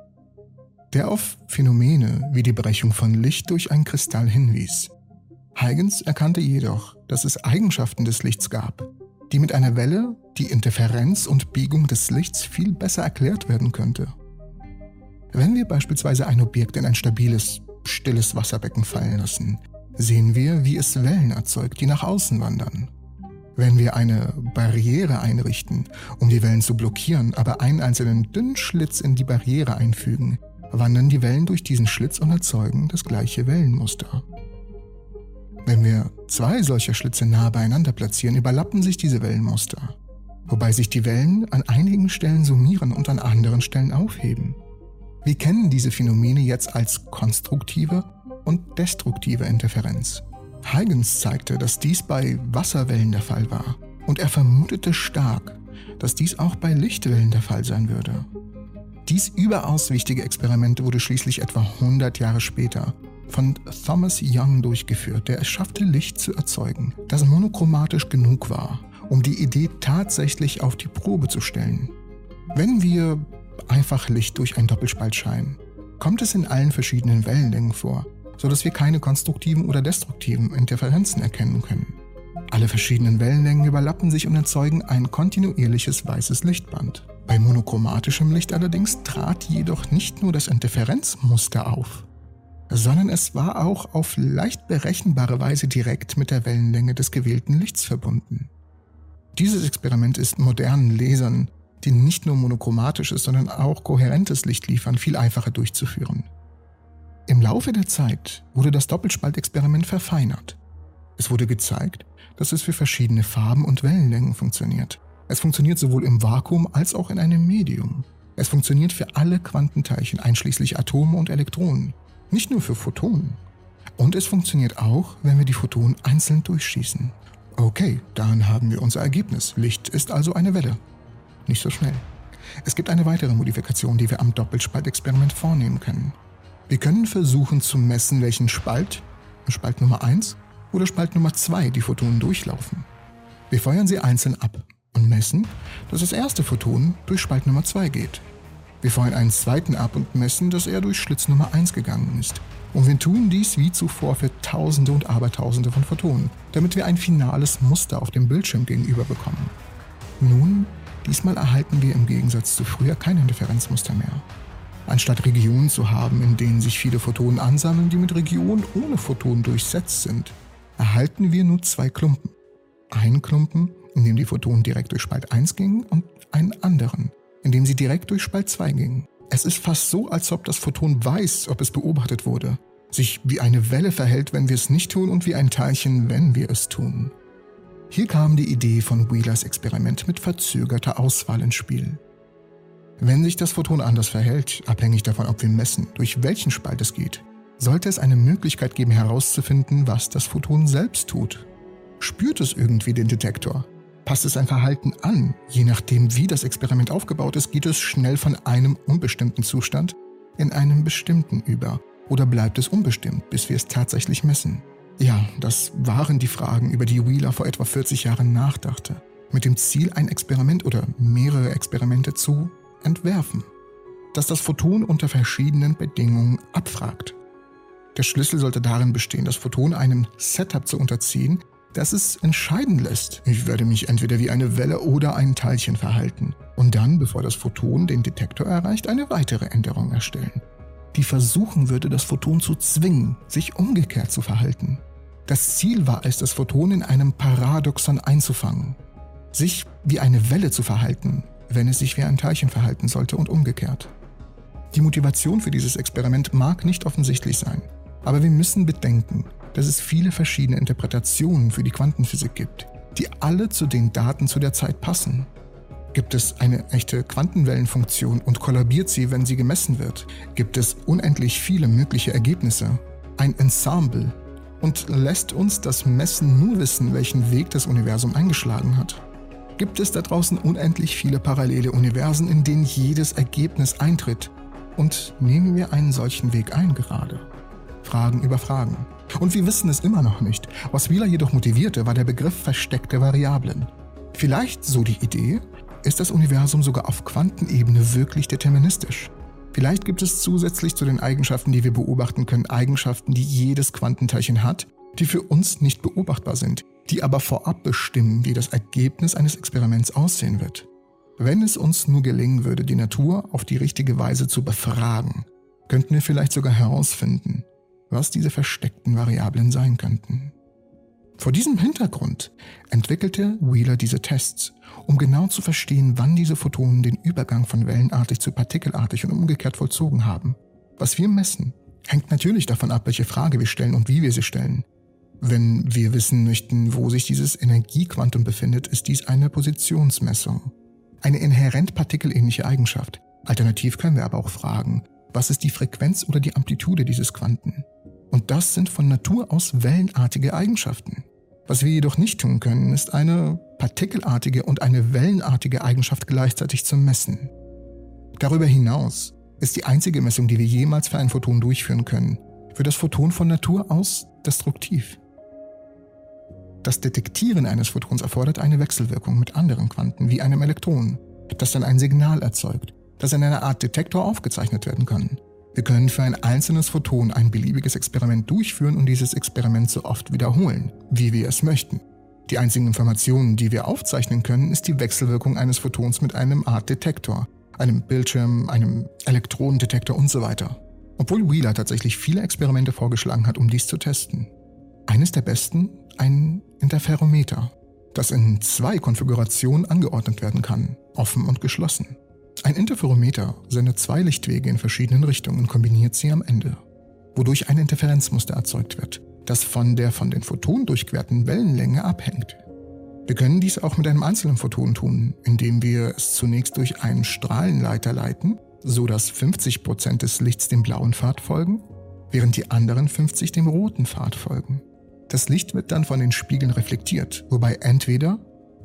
der auf Phänomene wie die Brechung von Licht durch ein Kristall hinwies. Huygens erkannte jedoch, dass es Eigenschaften des Lichts gab, die mit einer Welle die Interferenz und Biegung des Lichts viel besser erklärt werden könnte. Wenn wir beispielsweise ein Objekt in ein stabiles, stilles Wasserbecken fallen lassen, sehen wir, wie es Wellen erzeugt, die nach außen wandern. Wenn wir eine Barriere einrichten, um die Wellen zu blockieren, aber einen einzelnen dünnen Schlitz in die Barriere einfügen, wandern die Wellen durch diesen Schlitz und erzeugen das gleiche Wellenmuster. Wenn wir zwei solcher Schlitze nah beieinander platzieren, überlappen sich diese Wellenmuster, wobei sich die Wellen an einigen Stellen summieren und an anderen Stellen aufheben. Wir kennen diese Phänomene jetzt als konstruktive und destruktive Interferenz. Huygens zeigte, dass dies bei Wasserwellen der Fall war und er vermutete stark, dass dies auch bei Lichtwellen der Fall sein würde. Dies überaus wichtige Experiment wurde schließlich etwa 100 Jahre später von Thomas Young durchgeführt, der es schaffte, Licht zu erzeugen, das monochromatisch genug war, um die Idee tatsächlich auf die Probe zu stellen. Wenn wir einfach Licht durch einen Doppelspalt scheinen, kommt es in allen verschiedenen Wellenlängen vor, sodass wir keine konstruktiven oder destruktiven Interferenzen erkennen können. Alle verschiedenen Wellenlängen überlappen sich und erzeugen ein kontinuierliches weißes Lichtband. Bei monochromatischem Licht allerdings trat jedoch nicht nur das Interferenzmuster auf, sondern es war auch auf leicht berechenbare Weise direkt mit der Wellenlänge des gewählten Lichts verbunden. Dieses Experiment ist modernen Lasern, die nicht nur monochromatisches, sondern auch kohärentes Licht liefern, viel einfacher durchzuführen. Im Laufe der Zeit wurde das Doppelspaltexperiment verfeinert. Es wurde gezeigt, dass es für verschiedene Farben und Wellenlängen funktioniert. Es funktioniert sowohl im Vakuum als auch in einem Medium. Es funktioniert für alle Quantenteilchen einschließlich Atome und Elektronen, nicht nur für Photonen. Und es funktioniert auch, wenn wir die Photonen einzeln durchschießen. Okay, dann haben wir unser Ergebnis. Licht ist also eine Welle. Nicht so schnell. Es gibt eine weitere Modifikation, die wir am Doppelspaltexperiment vornehmen können. Wir können versuchen zu messen, welchen Spalt, Spalt Nummer 1 oder Spalt Nummer 2 die Photonen durchlaufen. Wir feuern sie einzeln ab und messen, dass das erste Photon durch Spalt Nummer 2 geht. Wir feuern einen zweiten ab und messen, dass er durch Schlitz Nummer 1 gegangen ist. Und wir tun dies wie zuvor für Tausende und Abertausende von Photonen, damit wir ein finales Muster auf dem Bildschirm gegenüber bekommen. Nun, diesmal erhalten wir im Gegensatz zu früher kein Interferenzmuster mehr. Anstatt Regionen zu haben, in denen sich viele Photonen ansammeln, die mit Regionen ohne Photonen durchsetzt sind, erhalten wir nur zwei Klumpen. Einen Klumpen, in dem die Photonen direkt durch Spalt 1 gingen und einen anderen, in dem sie direkt durch Spalt 2 gingen. Es ist fast so, als ob das Photon weiß, ob es beobachtet wurde, sich wie eine Welle verhält, wenn wir es nicht tun und wie ein Teilchen, wenn wir es tun. Hier kam die Idee von Wheelers Experiment mit verzögerter Auswahl ins Spiel. Wenn sich das Photon anders verhält, abhängig davon, ob wir messen, durch welchen Spalt es geht, sollte es eine Möglichkeit geben herauszufinden, was das Photon selbst tut. Spürt es irgendwie den Detektor? Passt es sein Verhalten an? Je nachdem, wie das Experiment aufgebaut ist, geht es schnell von einem unbestimmten Zustand in einen bestimmten über. Oder bleibt es unbestimmt, bis wir es tatsächlich messen? Ja, das waren die Fragen, über die Wheeler vor etwa 40 Jahren nachdachte. Mit dem Ziel, ein Experiment oder mehrere Experimente zu entwerfen, das das Photon unter verschiedenen Bedingungen abfragt. Der Schlüssel sollte darin bestehen, das Photon einem Setup zu unterziehen, das es entscheiden lässt. Ich werde mich entweder wie eine Welle oder ein Teilchen verhalten. und dann, bevor das Photon den Detektor erreicht, eine weitere Änderung erstellen, die versuchen würde, das Photon zu zwingen, sich umgekehrt zu verhalten. Das Ziel war es, das Photon in einem Paradoxon einzufangen, sich wie eine Welle zu verhalten, wenn es sich wie ein Teilchen verhalten sollte und umgekehrt. Die Motivation für dieses Experiment mag nicht offensichtlich sein, aber wir müssen bedenken, dass es viele verschiedene Interpretationen für die Quantenphysik gibt, die alle zu den Daten zu der Zeit passen. Gibt es eine echte Quantenwellenfunktion und kollabiert sie, wenn sie gemessen wird? Gibt es unendlich viele mögliche Ergebnisse? Ein Ensemble? Und lässt uns das Messen nur wissen, welchen Weg das Universum eingeschlagen hat? Gibt es da draußen unendlich viele parallele Universen, in denen jedes Ergebnis eintritt? Und nehmen wir einen solchen Weg ein gerade? Fragen über Fragen. Und wir wissen es immer noch nicht. Was Wheeler jedoch motivierte, war der Begriff versteckte Variablen. Vielleicht, so die Idee, ist das Universum sogar auf Quantenebene wirklich deterministisch. Vielleicht gibt es zusätzlich zu den Eigenschaften, die wir beobachten können, Eigenschaften, die jedes Quantenteilchen hat, die für uns nicht beobachtbar sind, die aber vorab bestimmen, wie das Ergebnis eines Experiments aussehen wird. Wenn es uns nur gelingen würde, die Natur auf die richtige Weise zu befragen, könnten wir vielleicht sogar herausfinden, was diese versteckten Variablen sein könnten. Vor diesem Hintergrund entwickelte Wheeler diese Tests, um genau zu verstehen, wann diese Photonen den Übergang von wellenartig zu partikelartig und umgekehrt vollzogen haben. Was wir messen, hängt natürlich davon ab, welche Frage wir stellen und wie wir sie stellen. Wenn wir wissen möchten, wo sich dieses Energiequantum befindet, ist dies eine Positionsmessung. Eine inhärent partikelähnliche Eigenschaft. Alternativ können wir aber auch fragen, was ist die Frequenz oder die Amplitude dieses Quanten? Und das sind von Natur aus wellenartige Eigenschaften. Was wir jedoch nicht tun können, ist eine partikelartige und eine wellenartige Eigenschaft gleichzeitig zu messen. Darüber hinaus ist die einzige Messung, die wir jemals für ein Photon durchführen können, für das Photon von Natur aus destruktiv. Das Detektieren eines Photons erfordert eine Wechselwirkung mit anderen Quanten wie einem Elektron, das dann ein Signal erzeugt, das in einer Art Detektor aufgezeichnet werden kann. Wir können für ein einzelnes Photon ein beliebiges Experiment durchführen und dieses Experiment so oft wiederholen, wie wir es möchten. Die einzigen Informationen, die wir aufzeichnen können, ist die Wechselwirkung eines Photons mit einem Art Detektor, einem Bildschirm, einem Elektronendetektor und so weiter. Obwohl Wheeler tatsächlich viele Experimente vorgeschlagen hat, um dies zu testen. Eines der besten, ein Interferometer, das in zwei Konfigurationen angeordnet werden kann, offen und geschlossen. Ein Interferometer sendet zwei Lichtwege in verschiedenen Richtungen und kombiniert sie am Ende, wodurch ein Interferenzmuster erzeugt wird, das von der von den Photonen durchquerten Wellenlänge abhängt. Wir können dies auch mit einem einzelnen Photon tun, indem wir es zunächst durch einen Strahlenleiter leiten, so dass 50% des Lichts dem blauen Pfad folgen, während die anderen 50 dem roten Pfad folgen. Das Licht wird dann von den Spiegeln reflektiert, wobei entweder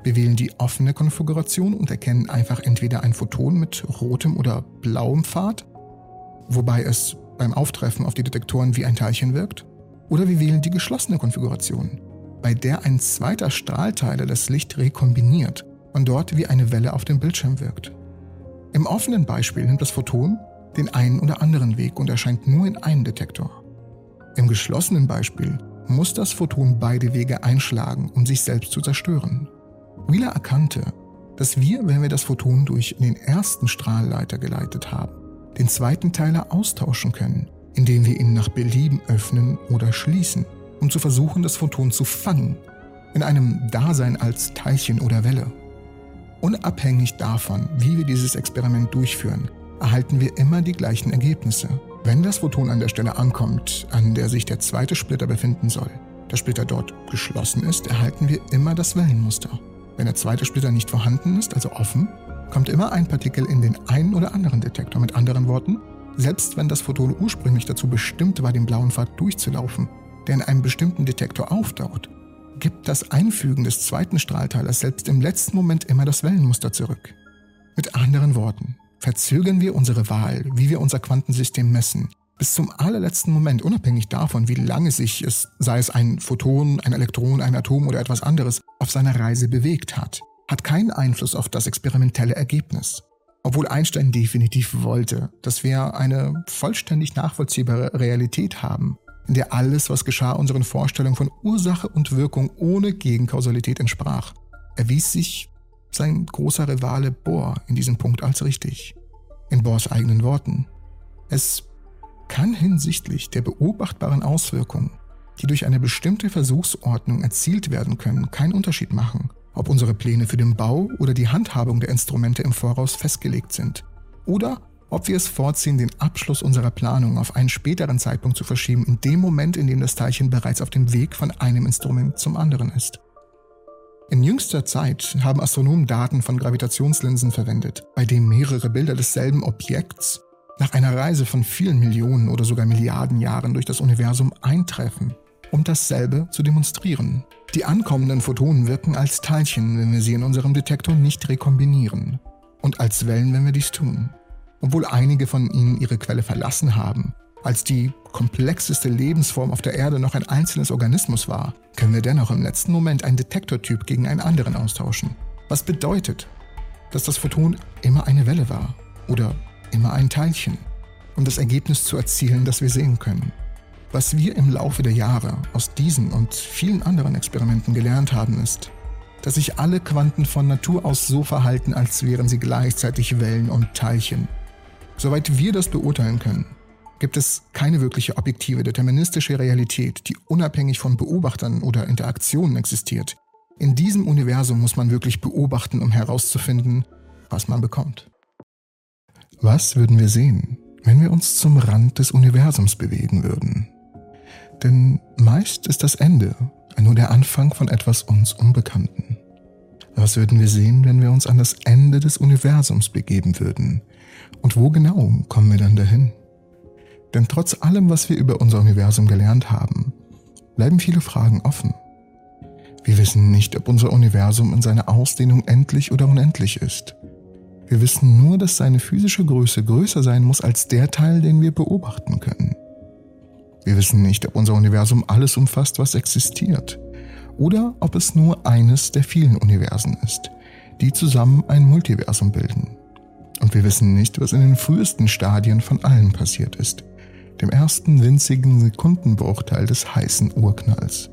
wir wählen die offene Konfiguration und erkennen einfach entweder ein Photon mit rotem oder blauem Pfad, wobei es beim Auftreffen auf die Detektoren wie ein Teilchen wirkt, oder wir wählen die geschlossene Konfiguration, bei der ein zweiter Strahlteiler das Licht rekombiniert und dort wie eine Welle auf dem Bildschirm wirkt. Im offenen Beispiel nimmt das Photon den einen oder anderen Weg und erscheint nur in einem Detektor. Im geschlossenen Beispiel muss das Photon beide Wege einschlagen, um sich selbst zu zerstören. Wheeler erkannte, dass wir, wenn wir das Photon durch den ersten Strahlleiter geleitet haben, den zweiten Teiler austauschen können, indem wir ihn nach Belieben öffnen oder schließen, um zu versuchen, das Photon zu fangen, in einem Dasein als Teilchen oder Welle. Unabhängig davon, wie wir dieses Experiment durchführen, erhalten wir immer die gleichen Ergebnisse. Wenn das Photon an der Stelle ankommt, an der sich der zweite Splitter befinden soll, der Splitter dort geschlossen ist, erhalten wir immer das Wellenmuster. Wenn der zweite Splitter nicht vorhanden ist, also offen, kommt immer ein Partikel in den einen oder anderen Detektor. Mit anderen Worten, selbst wenn das Photon ursprünglich dazu bestimmt war, den blauen Pfad durchzulaufen, der in einem bestimmten Detektor auftaucht, gibt das Einfügen des zweiten Strahlteilers selbst im letzten Moment immer das Wellenmuster zurück. Mit anderen Worten, verzögern wir unsere Wahl, wie wir unser Quantensystem messen, bis zum allerletzten Moment, unabhängig davon, wie lange sich es, sei es ein Photon, ein Elektron, ein Atom oder etwas anderes, auf seiner Reise bewegt hat, hat keinen Einfluss auf das experimentelle Ergebnis. Obwohl Einstein definitiv wollte, dass wir eine vollständig nachvollziehbare Realität haben, in der alles, was geschah, unseren Vorstellungen von Ursache und Wirkung ohne Gegenkausalität entsprach, erwies sich sein großer Rivale Bohr in diesem Punkt als richtig. In Bohrs eigenen Worten. Es kann hinsichtlich der beobachtbaren Auswirkungen, die durch eine bestimmte Versuchsordnung erzielt werden können, keinen Unterschied machen, ob unsere Pläne für den Bau oder die Handhabung der Instrumente im Voraus festgelegt sind oder ob wir es vorziehen, den Abschluss unserer Planung auf einen späteren Zeitpunkt zu verschieben, in dem Moment, in dem das Teilchen bereits auf dem Weg von einem Instrument zum anderen ist. In jüngster Zeit haben Astronomen Daten von Gravitationslinsen verwendet, bei denen mehrere Bilder desselben Objekts nach einer Reise von vielen Millionen oder sogar Milliarden Jahren durch das Universum eintreffen, um dasselbe zu demonstrieren. Die ankommenden Photonen wirken als Teilchen, wenn wir sie in unserem Detektor nicht rekombinieren, und als Wellen, wenn wir dies tun. Obwohl einige von ihnen ihre Quelle verlassen haben, als die komplexeste Lebensform auf der Erde noch ein einzelnes Organismus war, können wir dennoch im letzten Moment einen Detektortyp gegen einen anderen austauschen. Was bedeutet, dass das Photon immer eine Welle war oder immer ein Teilchen, um das Ergebnis zu erzielen, das wir sehen können. Was wir im Laufe der Jahre aus diesen und vielen anderen Experimenten gelernt haben, ist, dass sich alle Quanten von Natur aus so verhalten, als wären sie gleichzeitig Wellen und Teilchen. Soweit wir das beurteilen können, gibt es keine wirkliche objektive deterministische Realität, die unabhängig von Beobachtern oder Interaktionen existiert. In diesem Universum muss man wirklich beobachten, um herauszufinden, was man bekommt. Was würden wir sehen, wenn wir uns zum Rand des Universums bewegen würden? Denn meist ist das Ende nur der Anfang von etwas uns Unbekannten. Was würden wir sehen, wenn wir uns an das Ende des Universums begeben würden? Und wo genau kommen wir dann dahin? Denn trotz allem, was wir über unser Universum gelernt haben, bleiben viele Fragen offen. Wir wissen nicht, ob unser Universum in seiner Ausdehnung endlich oder unendlich ist. Wir wissen nur, dass seine physische Größe größer sein muss als der Teil, den wir beobachten können. Wir wissen nicht, ob unser Universum alles umfasst, was existiert, oder ob es nur eines der vielen Universen ist, die zusammen ein Multiversum bilden. Und wir wissen nicht, was in den frühesten Stadien von allen passiert ist, dem ersten winzigen Sekundenbruchteil des heißen Urknalls.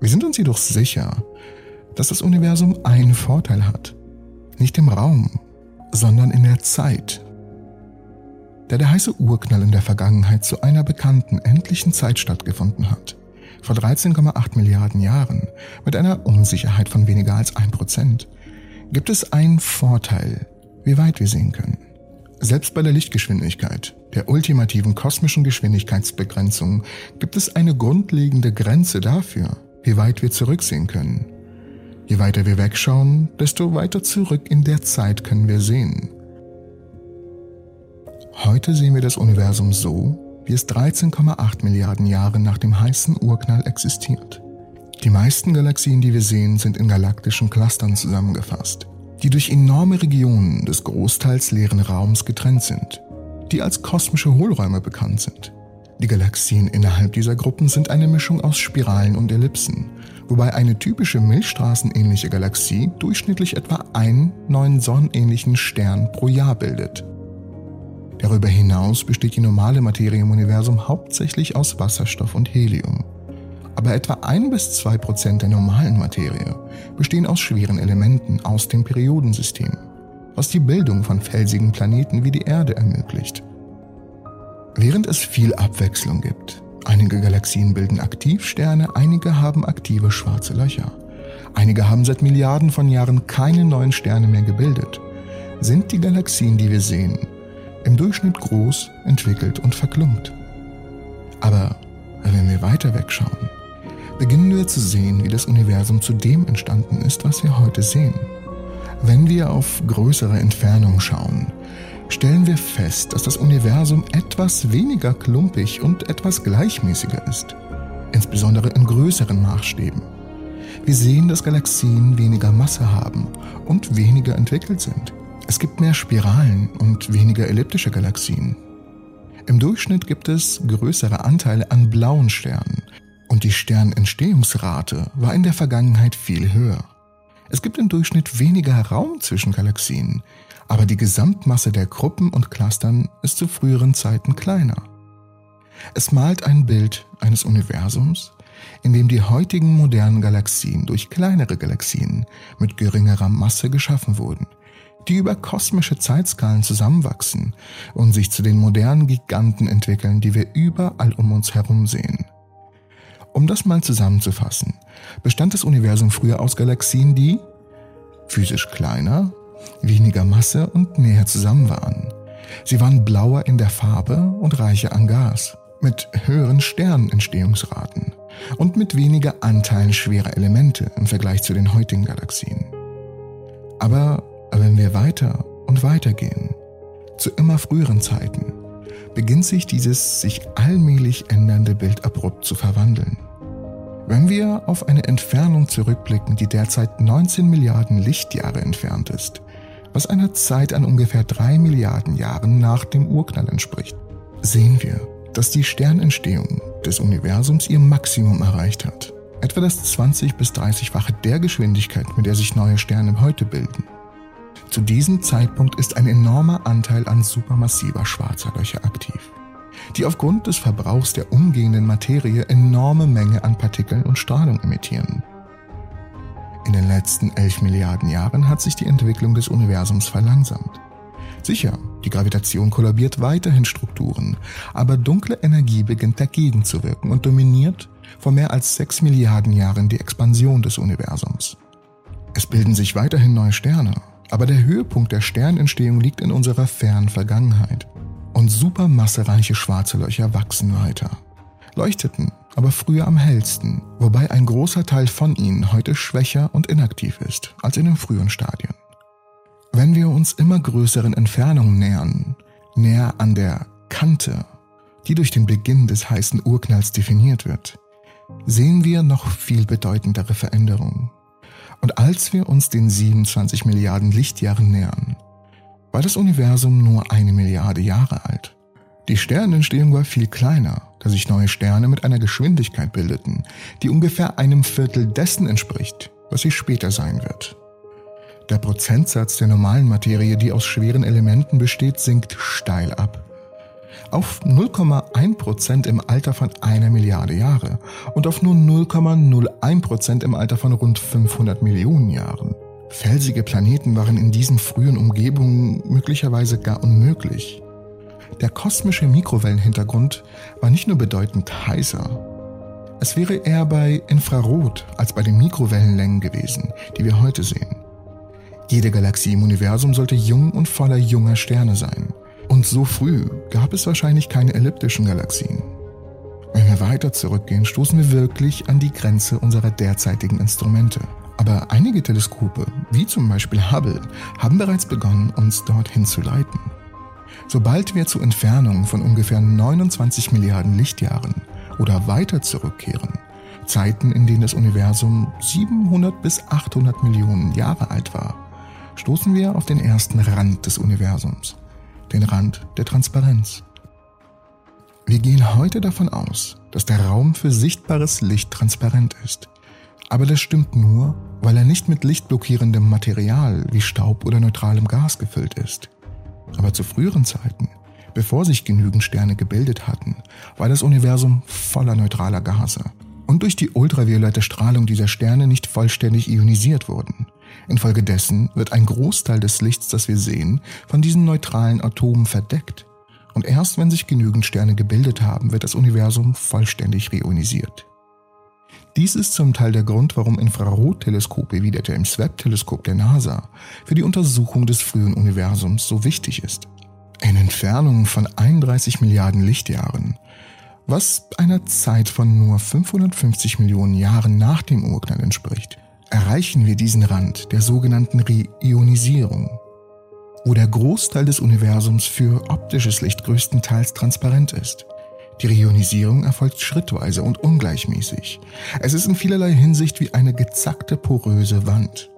Wir sind uns jedoch sicher, dass das Universum einen Vorteil hat. Nicht im Raum, sondern in der Zeit. Da der heiße Urknall in der Vergangenheit zu einer bekannten endlichen Zeit stattgefunden hat, vor 13,8 Milliarden Jahren, mit einer Unsicherheit von weniger als 1%, gibt es einen Vorteil, wie weit wir sehen können. Selbst bei der Lichtgeschwindigkeit, der ultimativen kosmischen Geschwindigkeitsbegrenzung, gibt es eine grundlegende Grenze dafür, wie weit wir zurücksehen können. Je weiter wir wegschauen, desto weiter zurück in der Zeit können wir sehen. Heute sehen wir das Universum so, wie es 13,8 Milliarden Jahre nach dem heißen Urknall existiert. Die meisten Galaxien, die wir sehen, sind in galaktischen Clustern zusammengefasst die durch enorme Regionen des großteils leeren Raums getrennt sind, die als kosmische Hohlräume bekannt sind. Die Galaxien innerhalb dieser Gruppen sind eine Mischung aus Spiralen und Ellipsen, wobei eine typische Milchstraßenähnliche Galaxie durchschnittlich etwa einen neuen sonnenähnlichen Stern pro Jahr bildet. Darüber hinaus besteht die normale Materie im Universum hauptsächlich aus Wasserstoff und Helium aber etwa ein bis zwei Prozent der normalen Materie bestehen aus schweren Elementen aus dem Periodensystem, was die Bildung von felsigen Planeten wie die Erde ermöglicht. Während es viel Abwechslung gibt, einige Galaxien bilden Aktivsterne, einige haben aktive schwarze Löcher, einige haben seit Milliarden von Jahren keine neuen Sterne mehr gebildet, sind die Galaxien, die wir sehen, im Durchschnitt groß, entwickelt und verklumpt. Aber wenn wir weiter wegschauen, beginnen wir zu sehen, wie das Universum zu dem entstanden ist, was wir heute sehen. Wenn wir auf größere Entfernung schauen, stellen wir fest, dass das Universum etwas weniger klumpig und etwas gleichmäßiger ist, insbesondere in größeren Maßstäben. Wir sehen, dass Galaxien weniger Masse haben und weniger entwickelt sind. Es gibt mehr Spiralen und weniger elliptische Galaxien. Im Durchschnitt gibt es größere Anteile an blauen Sternen, und die Sternentstehungsrate war in der Vergangenheit viel höher. Es gibt im Durchschnitt weniger Raum zwischen Galaxien, aber die Gesamtmasse der Gruppen und Clustern ist zu früheren Zeiten kleiner. Es malt ein Bild eines Universums, in dem die heutigen modernen Galaxien durch kleinere Galaxien mit geringerer Masse geschaffen wurden, die über kosmische Zeitskalen zusammenwachsen und sich zu den modernen Giganten entwickeln, die wir überall um uns herum sehen. Um das mal zusammenzufassen, bestand das Universum früher aus Galaxien, die physisch kleiner, weniger Masse und näher zusammen waren. Sie waren blauer in der Farbe und reicher an Gas, mit höheren Sternentstehungsraten und mit weniger Anteilen schwerer Elemente im Vergleich zu den heutigen Galaxien. Aber wenn wir weiter und weiter gehen, zu immer früheren Zeiten, beginnt sich dieses sich allmählich ändernde Bild abrupt zu verwandeln. Wenn wir auf eine Entfernung zurückblicken, die derzeit 19 Milliarden Lichtjahre entfernt ist, was einer Zeit an ungefähr 3 Milliarden Jahren nach dem Urknall entspricht, sehen wir, dass die Sternentstehung des Universums ihr Maximum erreicht hat. Etwa das 20 bis 30-fache der Geschwindigkeit, mit der sich neue Sterne heute bilden. Zu diesem Zeitpunkt ist ein enormer Anteil an supermassiver schwarzer Löcher aktiv, die aufgrund des Verbrauchs der umgehenden Materie enorme Menge an Partikeln und Strahlung emittieren. In den letzten 11 Milliarden Jahren hat sich die Entwicklung des Universums verlangsamt. Sicher, die Gravitation kollabiert weiterhin Strukturen, aber dunkle Energie beginnt dagegen zu wirken und dominiert vor mehr als 6 Milliarden Jahren die Expansion des Universums. Es bilden sich weiterhin neue Sterne, aber der Höhepunkt der Sternentstehung liegt in unserer fernen Vergangenheit. Und supermassereiche schwarze Löcher wachsen weiter. Leuchteten aber früher am hellsten, wobei ein großer Teil von ihnen heute schwächer und inaktiv ist als in den frühen Stadien. Wenn wir uns immer größeren Entfernungen nähern, näher an der Kante, die durch den Beginn des heißen Urknalls definiert wird, sehen wir noch viel bedeutendere Veränderungen. Und als wir uns den 27 Milliarden Lichtjahren nähern, war das Universum nur eine Milliarde Jahre alt. Die Sternentstehung war viel kleiner, da sich neue Sterne mit einer Geschwindigkeit bildeten, die ungefähr einem Viertel dessen entspricht, was sie später sein wird. Der Prozentsatz der normalen Materie, die aus schweren Elementen besteht, sinkt steil ab auf 0,1% im Alter von einer Milliarde Jahre und auf nur 0,01% im Alter von rund 500 Millionen Jahren. Felsige Planeten waren in diesen frühen Umgebungen möglicherweise gar unmöglich. Der kosmische Mikrowellenhintergrund war nicht nur bedeutend heißer, es wäre eher bei Infrarot als bei den Mikrowellenlängen gewesen, die wir heute sehen. Jede Galaxie im Universum sollte jung und voller junger Sterne sein. Und so früh gab es wahrscheinlich keine elliptischen Galaxien. Wenn wir weiter zurückgehen, stoßen wir wirklich an die Grenze unserer derzeitigen Instrumente. Aber einige Teleskope, wie zum Beispiel Hubble, haben bereits begonnen, uns dorthin zu leiten. Sobald wir zu Entfernungen von ungefähr 29 Milliarden Lichtjahren oder weiter zurückkehren, Zeiten, in denen das Universum 700 bis 800 Millionen Jahre alt war, stoßen wir auf den ersten Rand des Universums den Rand der Transparenz. Wir gehen heute davon aus, dass der Raum für sichtbares Licht transparent ist. Aber das stimmt nur, weil er nicht mit lichtblockierendem Material wie Staub oder neutralem Gas gefüllt ist. Aber zu früheren Zeiten, bevor sich genügend Sterne gebildet hatten, war das Universum voller neutraler Gase und durch die ultraviolette Strahlung dieser Sterne nicht vollständig ionisiert wurden. Infolgedessen wird ein Großteil des Lichts, das wir sehen, von diesen neutralen Atomen verdeckt. Und erst wenn sich genügend Sterne gebildet haben, wird das Universum vollständig reionisiert. Dies ist zum Teil der Grund, warum Infrarotteleskope wie der James Webb-Teleskop der NASA für die Untersuchung des frühen Universums so wichtig ist. In Entfernungen von 31 Milliarden Lichtjahren, was einer Zeit von nur 550 Millionen Jahren nach dem Urknall entspricht, erreichen wir diesen Rand der sogenannten Reionisierung, wo der Großteil des Universums für optisches Licht größtenteils transparent ist. Die Reionisierung erfolgt schrittweise und ungleichmäßig. Es ist in vielerlei Hinsicht wie eine gezackte poröse Wand.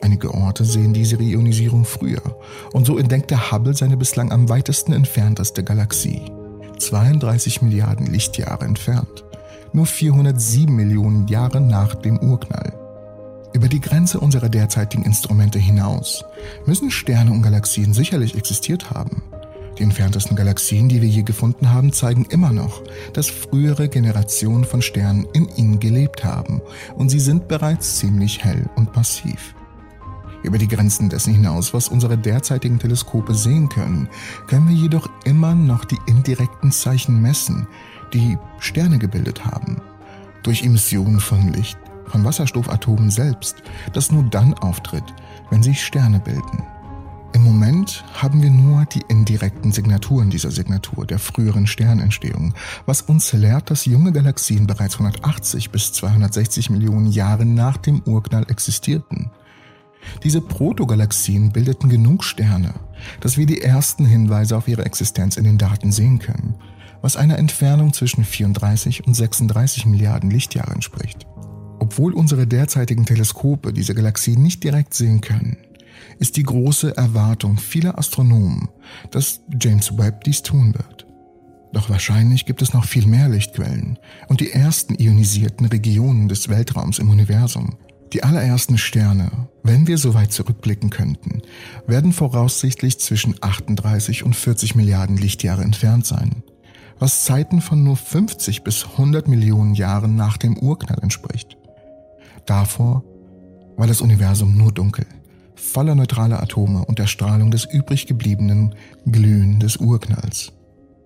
Einige Orte sehen diese Reionisierung früher und so entdeckt der Hubble seine bislang am weitesten entfernteste Galaxie, 32 Milliarden Lichtjahre entfernt, nur 407 Millionen Jahre nach dem Urknall. Über die Grenze unserer derzeitigen Instrumente hinaus müssen Sterne und Galaxien sicherlich existiert haben. Die entferntesten Galaxien, die wir je gefunden haben, zeigen immer noch, dass frühere Generationen von Sternen in ihnen gelebt haben und sie sind bereits ziemlich hell und massiv. Über die Grenzen dessen hinaus, was unsere derzeitigen Teleskope sehen können, können wir jedoch immer noch die indirekten Zeichen messen, die Sterne gebildet haben. Durch Emissionen von Licht, von Wasserstoffatomen selbst, das nur dann auftritt, wenn sich Sterne bilden. Im Moment haben wir nur die indirekten Signaturen dieser Signatur der früheren Sternentstehung, was uns lehrt, dass junge Galaxien bereits 180 bis 260 Millionen Jahre nach dem Urknall existierten. Diese Protogalaxien bildeten genug Sterne, dass wir die ersten Hinweise auf ihre Existenz in den Daten sehen können, was einer Entfernung zwischen 34 und 36 Milliarden Lichtjahre entspricht. Obwohl unsere derzeitigen Teleskope diese Galaxien nicht direkt sehen können, ist die große Erwartung vieler Astronomen, dass James Webb dies tun wird. Doch wahrscheinlich gibt es noch viel mehr Lichtquellen und die ersten ionisierten Regionen des Weltraums im Universum, die allerersten Sterne, wenn wir so weit zurückblicken könnten, werden voraussichtlich zwischen 38 und 40 Milliarden Lichtjahre entfernt sein, was Zeiten von nur 50 bis 100 Millionen Jahren nach dem Urknall entspricht. Davor war das Universum nur dunkel, voller neutraler Atome und der Strahlung des übrig gebliebenen Glühen des Urknalls.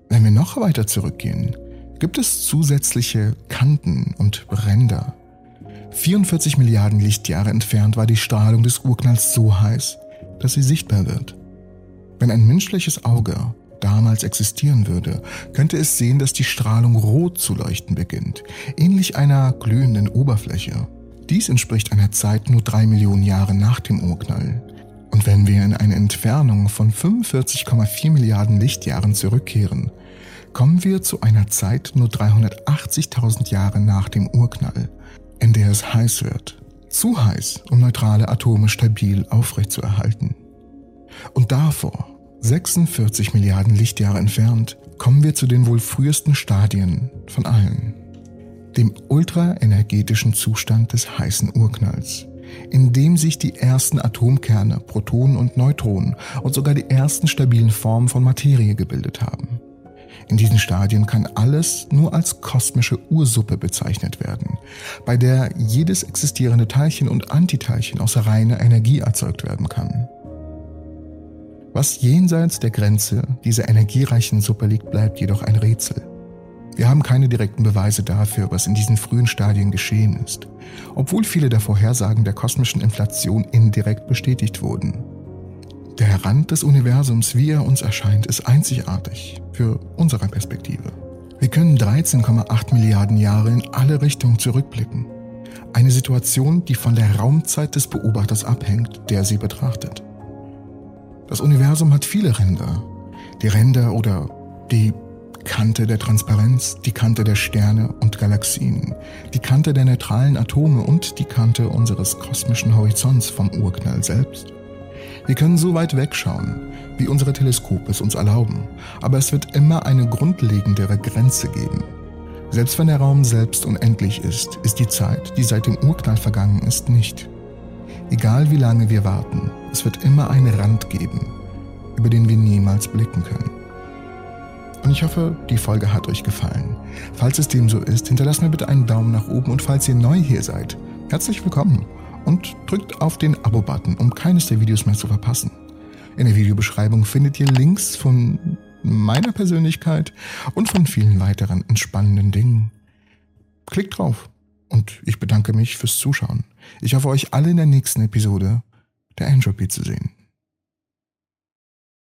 Wenn wir noch weiter zurückgehen, gibt es zusätzliche Kanten und Ränder, 44 Milliarden Lichtjahre entfernt war die Strahlung des Urknalls so heiß, dass sie sichtbar wird. Wenn ein menschliches Auge damals existieren würde, könnte es sehen, dass die Strahlung rot zu leuchten beginnt, ähnlich einer glühenden Oberfläche. Dies entspricht einer Zeit nur drei Millionen Jahre nach dem Urknall. Und wenn wir in eine Entfernung von 45,4 Milliarden Lichtjahren zurückkehren, kommen wir zu einer Zeit nur 380.000 Jahre nach dem Urknall in der es heiß wird. Zu heiß, um neutrale Atome stabil aufrechtzuerhalten. Und davor, 46 Milliarden Lichtjahre entfernt, kommen wir zu den wohl frühesten Stadien von allen. Dem ultraenergetischen Zustand des heißen Urknalls, in dem sich die ersten Atomkerne, Protonen und Neutronen und sogar die ersten stabilen Formen von Materie gebildet haben. In diesen Stadien kann alles nur als kosmische Ursuppe bezeichnet werden, bei der jedes existierende Teilchen und Antiteilchen aus reiner Energie erzeugt werden kann. Was jenseits der Grenze dieser energiereichen Suppe liegt, bleibt jedoch ein Rätsel. Wir haben keine direkten Beweise dafür, was in diesen frühen Stadien geschehen ist, obwohl viele der Vorhersagen der kosmischen Inflation indirekt bestätigt wurden. Der Rand des Universums, wie er uns erscheint, ist einzigartig für unsere Perspektive. Wir können 13,8 Milliarden Jahre in alle Richtungen zurückblicken. Eine Situation, die von der Raumzeit des Beobachters abhängt, der sie betrachtet. Das Universum hat viele Ränder. Die Ränder oder die Kante der Transparenz, die Kante der Sterne und Galaxien, die Kante der neutralen Atome und die Kante unseres kosmischen Horizonts vom Urknall selbst. Wir können so weit wegschauen, wie unsere Teleskope es uns erlauben, aber es wird immer eine grundlegendere Grenze geben. Selbst wenn der Raum selbst unendlich ist, ist die Zeit, die seit dem Urknall vergangen ist, nicht. Egal wie lange wir warten, es wird immer einen Rand geben, über den wir niemals blicken können. Und ich hoffe, die Folge hat euch gefallen. Falls es dem so ist, hinterlasst mir bitte einen Daumen nach oben und falls ihr neu hier seid, herzlich willkommen und drückt auf den Abo-Button, um keines der Videos mehr zu verpassen. In der Videobeschreibung findet ihr Links von meiner Persönlichkeit und von vielen weiteren entspannenden Dingen. Klickt drauf und ich bedanke mich fürs Zuschauen. Ich hoffe euch alle in der nächsten Episode der Entropy zu sehen.